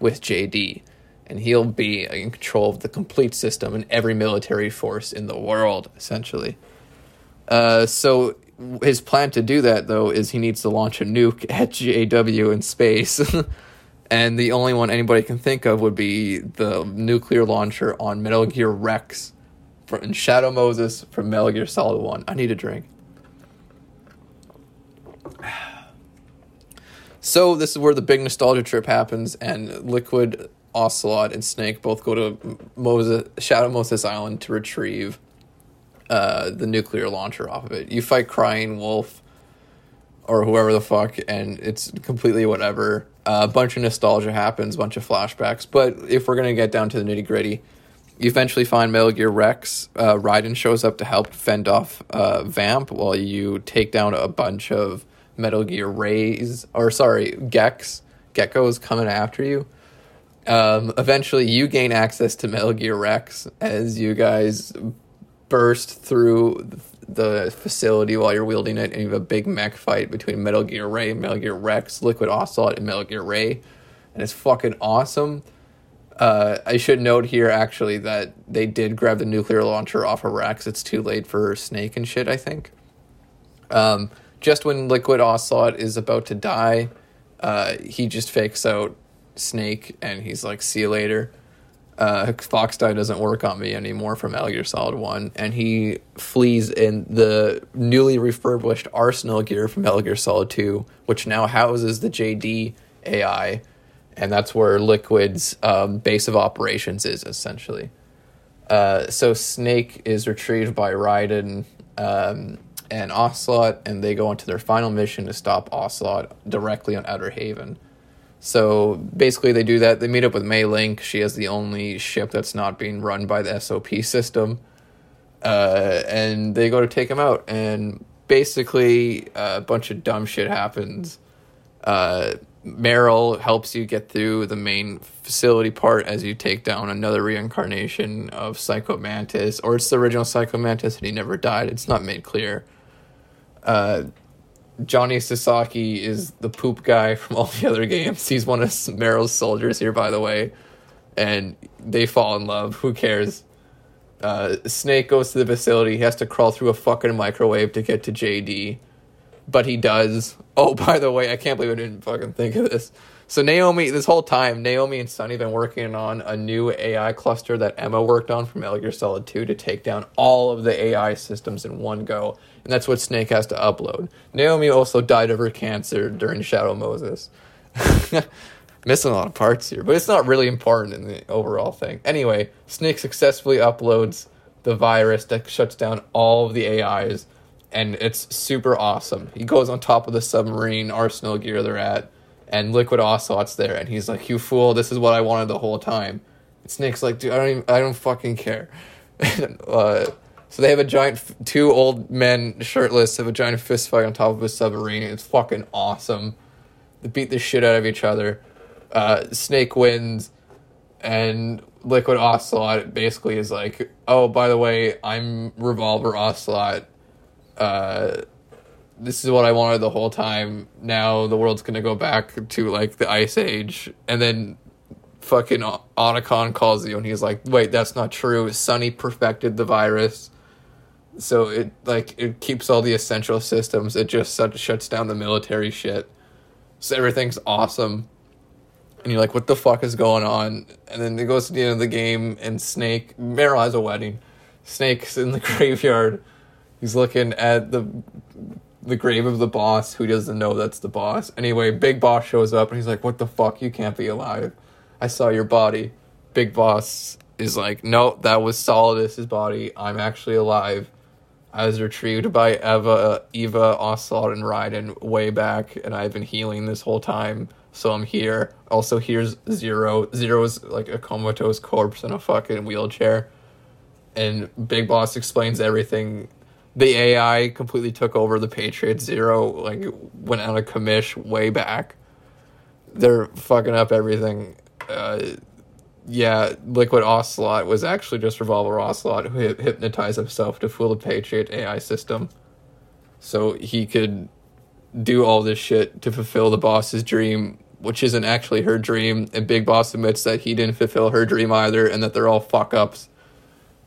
with JD, and he'll be in control of the complete system and every military force in the world essentially. Uh, so his plan to do that though is he needs to launch a nuke at JW in space. and the only one anybody can think of would be the nuclear launcher on Metal Gear Rex from Shadow Moses from Metal Gear Solid 1. I need a drink. So this is where the big nostalgia trip happens, and Liquid, Ocelot, and Snake both go to Moses, Shadow Moses Island to retrieve uh, the nuclear launcher off of it. You fight Crying Wolf or whoever the fuck, and it's completely whatever. Uh, a bunch of nostalgia happens, a bunch of flashbacks. But if we're gonna get down to the nitty gritty, you eventually find Metal Gear Rex. Uh, Raiden shows up to help fend off uh, Vamp while you take down a bunch of Metal Gear Rays, or sorry, Gex. Gekkos coming after you. Um, eventually, you gain access to Metal Gear Rex as you guys burst through the facility while you're wielding it, and you have a big mech fight between Metal Gear Ray, Metal Gear Rex, Liquid Ocelot, and Metal Gear Ray, and it's fucking awesome. Uh, I should note here actually that they did grab the nuclear launcher off of Rex. It's too late for Snake and shit. I think. Um, just when Liquid Ocelot is about to die, uh, he just fakes out Snake and he's like, "See you later." uh, Fox Die doesn't work on me anymore from Metal Gear Solid 1, and he flees in the newly refurbished Arsenal gear from Metal Gear Solid 2, which now houses the JD AI, and that's where Liquid's um, base of operations is, essentially. Uh, so Snake is retrieved by Raiden um, and Ocelot, and they go into their final mission to stop Ocelot directly on Outer Haven. So basically, they do that. They meet up with Mei Ling. She has the only ship that's not being run by the SOP system. Uh, and they go to take him out. And basically, uh, a bunch of dumb shit happens. Meryl helps you get through the main facility part as you take down another reincarnation of Psycho Mantis, or it's the original Psycho Mantis and he never died. It's not made clear. Uh, Johnny Sasaki is the poop guy from all the other games. He's one of Meryl's soldiers here, by the way, and they fall in love. Who cares? Uh, Snake goes to the facility. He has to crawl through a fucking microwave to get to JD, but he does. Oh, by the way, I can't believe I didn't fucking think of this. So Naomi, this whole time, Naomi and Sunny been working on a new AI cluster that Emma worked on from Metal Gear Solid 2 to take down all of the AI systems in one go and that's what Snake has to upload. Naomi also died of her cancer during Shadow Moses. Missing a lot of parts here, but it's not really important in the overall thing. Anyway, Snake successfully uploads the virus that shuts down all of the AIs, and it's super awesome. He goes on top of the submarine arsenal gear they're at, and Liquid Ocelot's there, and he's like, "You fool! This is what I wanted the whole time." And Snake's like, "Dude, I don't, even, I don't fucking care." uh, so they have a giant, two old men shirtless have a giant fist fight on top of a submarine. It's fucking awesome. They beat the shit out of each other. Uh, Snake wins, and Liquid Ocelot basically is like, oh, by the way, I'm Revolver Ocelot. Uh, this is what I wanted the whole time. Now the world's gonna go back to like the Ice Age, and then fucking Otacon calls you, and he's like, wait, that's not true. Sunny perfected the virus so it like it keeps all the essential systems. It just shuts down the military shit. So everything's awesome. And you're like, what the fuck is going on? And then it goes to the end of the game, and Snake, has a wedding. Snake's in the graveyard. He's looking at the the grave of the boss, who doesn't know that's the boss. Anyway, Big Boss shows up, and he's like, what the fuck? You can't be alive. I saw your body. Big Boss is like, no, that was Solidus's body. I'm actually alive. I was retrieved by Eva, Eva, Ocelot, and Raiden way back, and I've been healing this whole time. So I'm here. Also, here's Zero. Zero's like a comatose corpse in a fucking wheelchair. And Big Boss explains everything. The AI completely took over the Patriot. Zero like went out of commish way back. They're fucking up everything. Uh, yeah, Liquid Ocelot was actually just Revolver Ocelot who hypnotized himself to fool the Patriot AI system. So he could do all this shit to fulfill the boss's dream, which isn't actually her dream. And Big Boss admits that he didn't fulfill her dream either and that they're all fuck ups.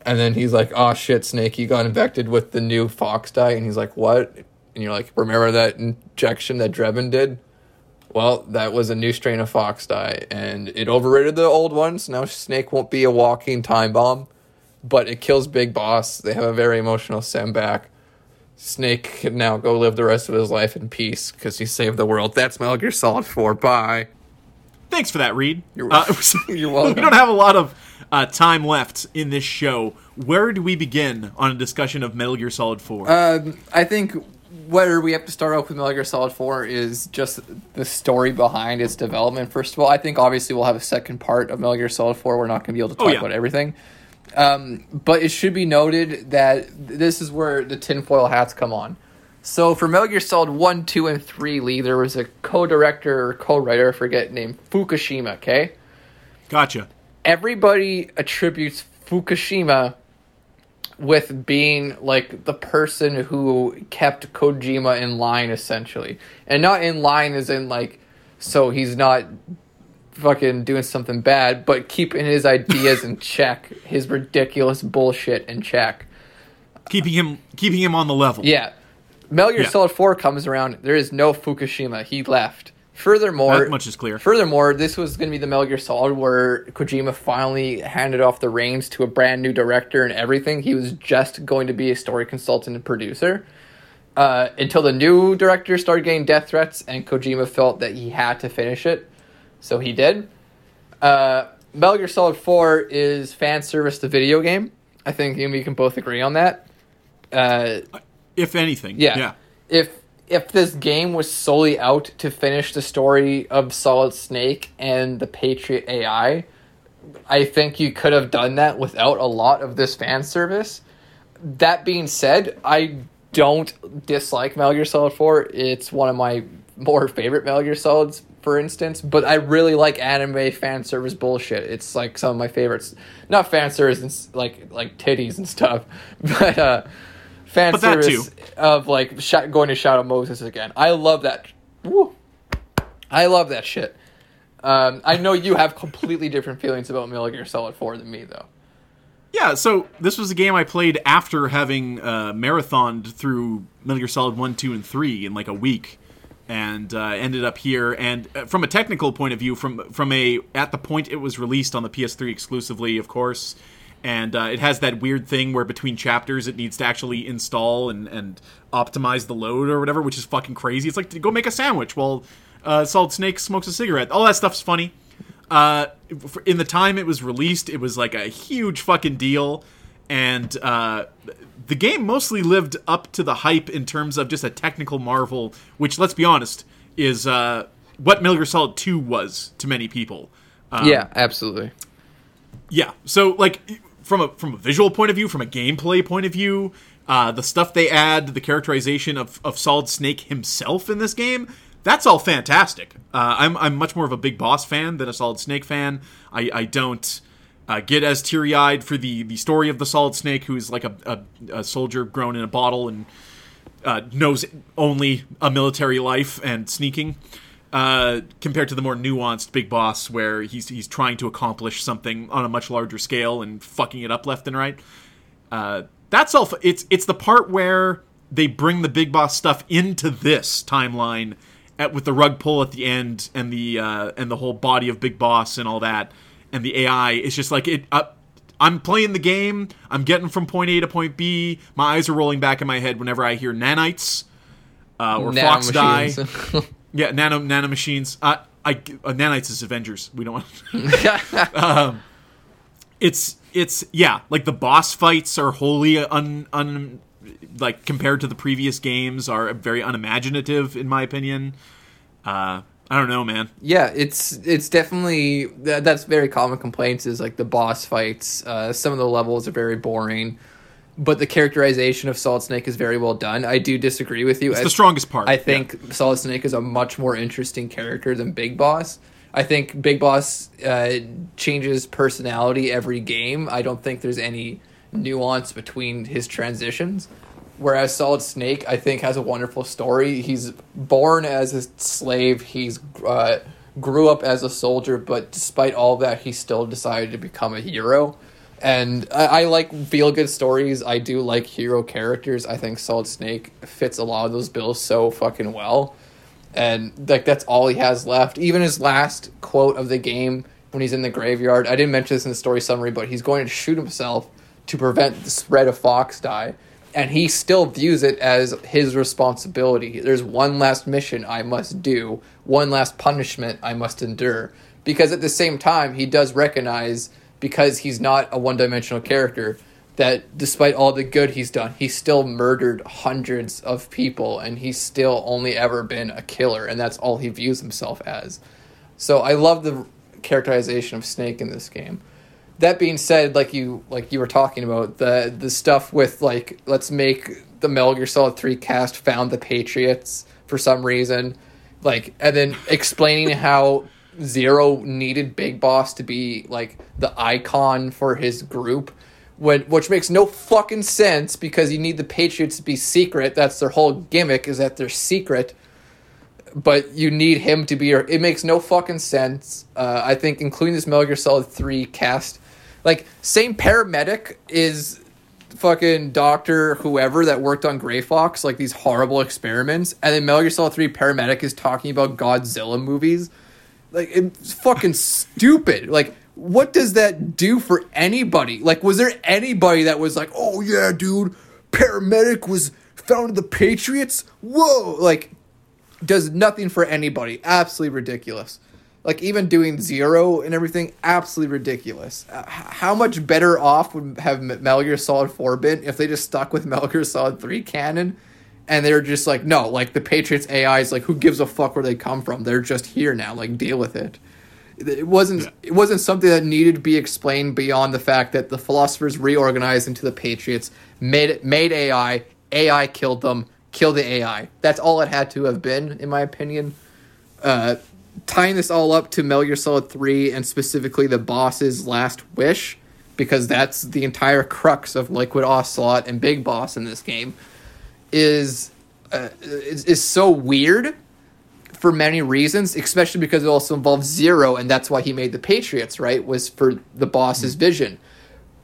And then he's like, oh shit, Snake, you got infected with the new Fox Die. And he's like, what? And you're like, remember that injection that Drebin did? Well, that was a new strain of fox die, and it overrated the old ones. Now Snake won't be a walking time bomb, but it kills Big Boss. They have a very emotional send back. Snake can now go live the rest of his life in peace because he saved the world. That's Metal Gear Solid 4. Bye. Thanks for that, Reed. You're- Uh, you're welcome. We don't have a lot of uh, time left in this show. Where do we begin on a discussion of Metal Gear Solid 4? Um, I think where we have to start off with Metal Gear Solid 4 is just the story behind its development. First of all, I think obviously we'll have a second part of Metal Gear Solid 4. We're not going to be able to talk Oh, yeah. about everything. Um, but it should be noted that this is where the tinfoil hats come on. So for Metal Gear Solid 1, 2, and 3, Lee, there was a co-director or co-writer, I forget name, Fukushima, okay? gotcha. everybody attributes Fukushima with being like the person who kept Kojima in line essentially. And not in line as in like so he's not fucking doing something bad, but keeping his ideas in check, his ridiculous bullshit in check. Keeping him keeping him on the level. Yeah. Metal Gear Yeah. Solid 4 comes around, there is no Fukushima. He left. Furthermore, That much is clear. Furthermore, this was going to be the Metal Gear Solid where Kojima finally handed off the reins to a brand new director and everything. He was just going to be a story consultant and producer. Uh, until the new director started getting death threats, and Kojima felt that he had to finish it, so he did. Uh, Metal Gear Solid Four is fan service to video game. I think you and me can both agree on that. Uh, If anything. yeah. Yeah. If if this game was solely out to finish the story of Solid Snake and the Patriot AI, I think you could have done that without a lot of this fan service. That being said, I don't dislike Metal Gear Solid 4. It's one of my more favorite Metal Gear Solids, for instance, but I really like anime fan service bullshit. It's like some of my favorites. Not fan service and like like titties and stuff, but uh fan But service of like going to Shadow Moses again. I love that. Woo. I love that shit. Um, I know you have completely different feelings about Metal Gear Solid 4 than me, though. Yeah, so this was a game I played after having uh, marathoned through Metal Gear Solid 1, 2, and 3 in like a week. And uh, ended up here. And uh, from a technical point of view, from from a at the point it was released on the PS3 exclusively, of course, and uh, it has that weird thing where between chapters it needs to actually install and, and optimize the load or whatever, which is fucking crazy. It's like go make a sandwich while uh, Solid Snake smokes a cigarette. All that stuff's funny. Uh, in the time it was released, it was like a huge fucking deal, and uh, the game mostly lived up to the hype in terms of just a technical marvel. Which, let's be honest, is uh, what Metal Gear Solid Two was to many people. Um, yeah, absolutely. yeah. So like from a from a visual point of view, from a gameplay point of view, uh, the stuff they add, the characterization of, of Solid Snake himself in this game, that's all fantastic. Uh, I'm I'm much more of a Big Boss fan than a Solid Snake fan. I I don't. Uh, get as teary eyed for the, the story of the Solid Snake, who's like a, a, a soldier grown in a bottle and uh, knows only a military life and sneaking, uh, compared to the more nuanced Big Boss, where he's he's trying to accomplish something on a much larger scale and fucking it up left and right. Uh, that's all. f- It's it's the part where they bring the Big Boss stuff into this timeline, at, with the rug pull at the end and the uh, and the whole body of Big Boss and all that, and the AI. It's just like it. Uh, I'm playing the game. I'm getting from point A to point B. My eyes are rolling back in my head whenever I hear nanites uh, or Fox die. Yeah, nano nano machines. Uh, I uh, nanites is Avengers. We don't want. um, it's it's yeah, like the boss fights are wholly un un like compared to the previous games are very unimaginative in my opinion. Uh, I don't know, man. yeah, it's it's definitely that, that's very common complaints is like the boss fights. Uh, some of the levels are very boring, but the characterization of Solid Snake is very well done. I do disagree with you. It's I- the strongest part. I yeah. think Solid Snake is a much more interesting character than Big Boss. I think Big Boss uh, changes personality every game. I don't think there's any nuance between his transitions. Whereas Solid Snake, I think, has a wonderful story. He's born as a slave. He's uh, grew up as a soldier, but despite all that, he still decided to become a hero. And I, I like feel good stories. I do like hero characters. I think Solid Snake fits a lot of those bills so fucking well. And like that's all he has left. Even his last quote of the game when he's in the graveyard. I didn't mention this in the story summary, but he's going to shoot himself to prevent the spread of fox die. And he still views it as his responsibility. There's one last mission I must do, one last punishment I must endure. Because at the same time, he does recognize, because he's not a one dimensional character, that despite all the good he's done, he's still murdered hundreds of people and he's still only ever been a killer, and that's all he views himself as. So I love the characterization of Snake in this game. That being said, like you like you were talking about the the stuff with like let's make the Metal Gear Solid Three cast found the Patriots for some reason, like and then explaining how Zero needed Big Boss to be like the icon for his group. When, which makes no fucking sense because you need the Patriots to be secret. That's their whole gimmick is that they're secret but you need him to be your. It makes no fucking sense. Uh, I think including this Metal Gear Solid Three cast, like same paramedic is fucking doctor whoever that worked on Gray Fox, like these horrible experiments, and then Metal Gear Solid Three paramedic is talking about Godzilla movies. Like it's fucking stupid. Like what does that do for anybody? Like was there anybody that was like, oh yeah, dude, paramedic was founded the Patriots? Whoa, like does nothing for anybody. Absolutely ridiculous. Like even doing zero and everything, absolutely ridiculous. Uh, how much better off would have Metal Gear Solid Four been if they just stuck with Metal Gear Solid Three canon, and they're just like, no, like the Patriots AI is like, who gives a fuck where they come from? They're just here now. Like deal with it. It wasn't. Yeah. It wasn't something that needed to be explained beyond the fact that the philosophers reorganized into the Patriots, made made AI. AI killed them kill the AI. That's all it had to have been, in my opinion. Uh, tying this all up to Metal Gear Solid 3 and specifically the boss's last wish, because that's the entire crux of Liquid Ocelot and Big Boss in this game, is, uh, is, is so weird for many reasons, especially because it also involves Zero, and that's why he made the Patriots, right? Was for the boss's mm-hmm. vision.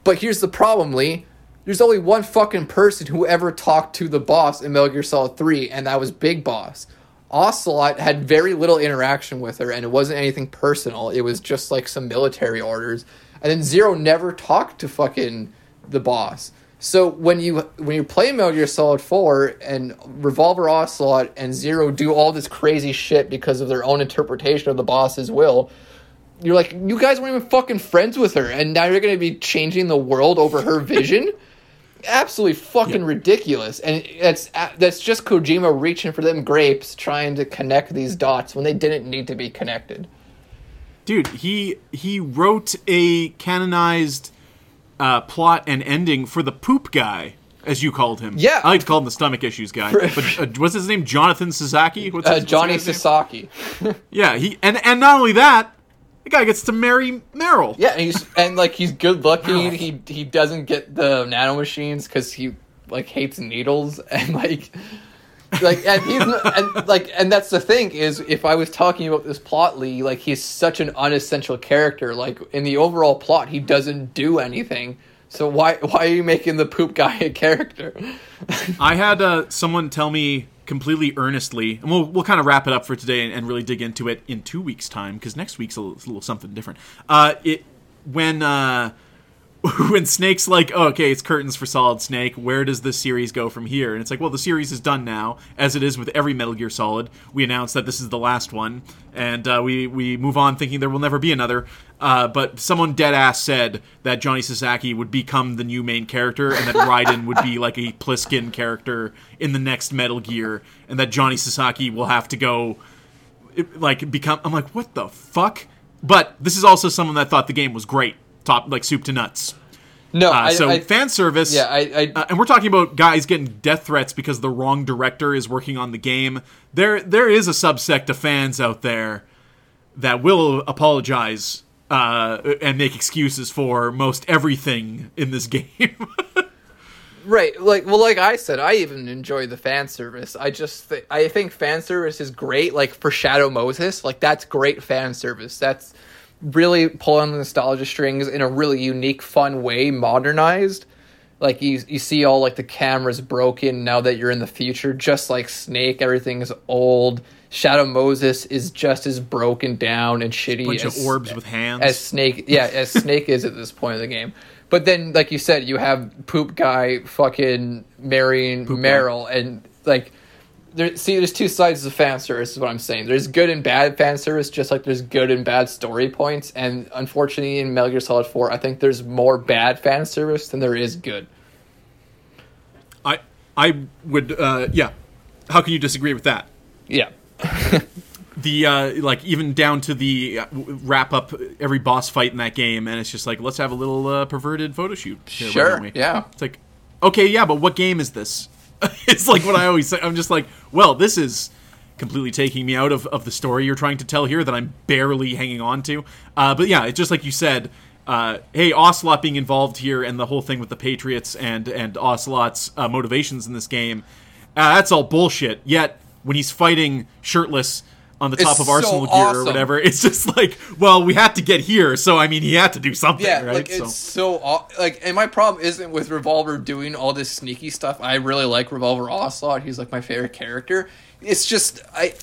But here's the problem, Lee there's only one fucking person who ever talked to the boss in Metal Gear Solid 3, and that was Big Boss. Ocelot had very little interaction with her, and it wasn't anything personal. It was just like some military orders. And then Zero never talked to fucking the boss. So when you when you play Metal Gear Solid 4 and Revolver Ocelot and Zero do all this crazy shit because of their own interpretation of the boss's will, you're like, you guys weren't even fucking friends with her, and now you're gonna be changing the world over her vision? absolutely fucking yeah. ridiculous, and that's that's just Kojima reaching for them grapes, trying to connect these dots when they didn't need to be connected. Dude, he he wrote a canonized uh, plot and ending for the poop guy, as you called him. Yeah, I like to call him the stomach issues guy. but uh, what's his name? Jonathan Sasaki. What's his, uh, Johnny what's Sasaki. yeah, he and and not only that, the guy gets to marry Meryl. Yeah, and he's and like he's good looking. He he doesn't get the nanomachines because he like hates needles and like like and he's and like and that's the thing is if I was talking about this plot Lee like he's such an unessential character like in the overall plot he doesn't do anything so why why are you making the poop guy a character? I had uh, someone tell me completely earnestly, and we'll we'll kind of wrap it up for today and, and really dig into it in two weeks' time because next week's a little, a little, something different. Uh, it when uh, when Snake's like, oh, okay, it's curtains for Solid Snake. Where does this series go from here? And it's like, well, the series is done now, as it is with every Metal Gear Solid. We announce that this is the last one, and uh, we we move on thinking there will never be another. Uh, but someone dead ass said that Johnny Sasaki would become the new main character, and that Raiden would be like a Pliskin character in the next Metal Gear, and that Johnny Sasaki will have to go like become. I'm like, what the fuck? But this is also someone that thought the game was great top like soup to nuts. No, uh, I, so I, fan service. Yeah, I, I uh, and we're talking about guys getting death threats because the wrong director is working on the game. There, there is a subsect of fans out there that will apologize uh, and make excuses for most everything in this game. right, like well, like I said, I even enjoy the fan service. I just, th- I think fan service is great. Like for Shadow Moses, like that's great fan service. That's really pull on the nostalgia strings in a really unique, fun way, modernized. Like you, you see all like the cameras broken now that you're in the future, just like Snake. Everything is old. Shadow Moses is just as broken down and shitty bunch as, of orbs with hands. as Snake. Yeah, as Snake is at this point of the game. But then, like you said, you have Poop Guy fucking marrying Meryl, and like, there. See, there's two sides of fan service. Is what I'm saying. There's good and bad fan service, just like there's good and bad story points. And unfortunately, in Metal Gear Solid Four, I think there's more bad fan service than there is good. I I would uh, yeah. How can you disagree with that? Yeah. the uh, like even down to the uh, wrap up every boss fight in that game, and it's just like let's have a little uh, perverted photo shoot. here, Sure, yeah. It's like okay, yeah, but what game is this? it's like what I always say. I'm just like, well, this is completely taking me out of, of the story you're trying to tell here that I'm barely hanging on to. Uh, but yeah, it's just like you said. Uh, hey, Ocelot being involved here, and the whole thing with the Patriots and and Ocelot's uh, motivations in this game. Uh, that's all bullshit. Yet when he's fighting shirtless on the top It's of so Arsenal gear or whatever, it's just like, well, we had to get here, so I mean, he had to do something, Yeah, right? like so, it's so like, and my problem isn't with Revolver doing all this sneaky stuff. I really like Revolver Ocelot. He's like my favorite character. It's just I.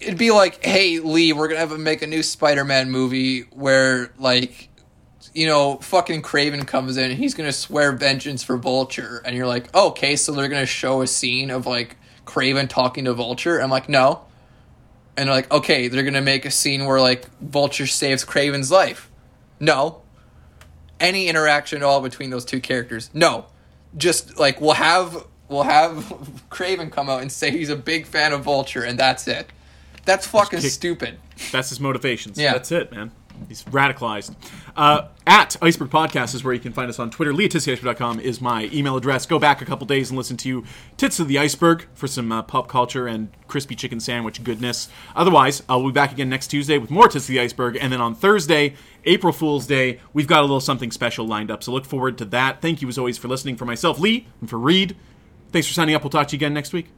It'd be like, hey Lee, we're gonna have to make a new Spider-Man movie where like, you know, fucking Kraven comes in and he's gonna swear vengeance for Vulture, and you're like, oh, okay, so they're gonna show a scene of like Kraven talking to Vulture. I'm like, no. And they're like, okay, they're gonna make a scene where like Vulture saves Kraven's life. No. Any interaction at all between those two characters? No. Just like we'll have we'll have Kraven come out and say he's a big fan of Vulture and that's it. That's fucking kick- stupid. That's his motivations. Yeah. That's it, man. He's radicalized. Uh, at Iceberg Podcast is where you can find us on Twitter. LeoTitsTheIceberg.com is my email address. Go back a couple days and listen to Tits of the Iceberg for some uh, pop culture and crispy chicken sandwich goodness. Otherwise, I'll be back again next Tuesday with more Tits of the Iceberg. And then on Thursday, April Fool's Day, we've got a little something special lined up. So look forward to that. Thank you as always for listening. For myself, Lee, and for Reed, thanks for signing up. We'll talk to you again next week.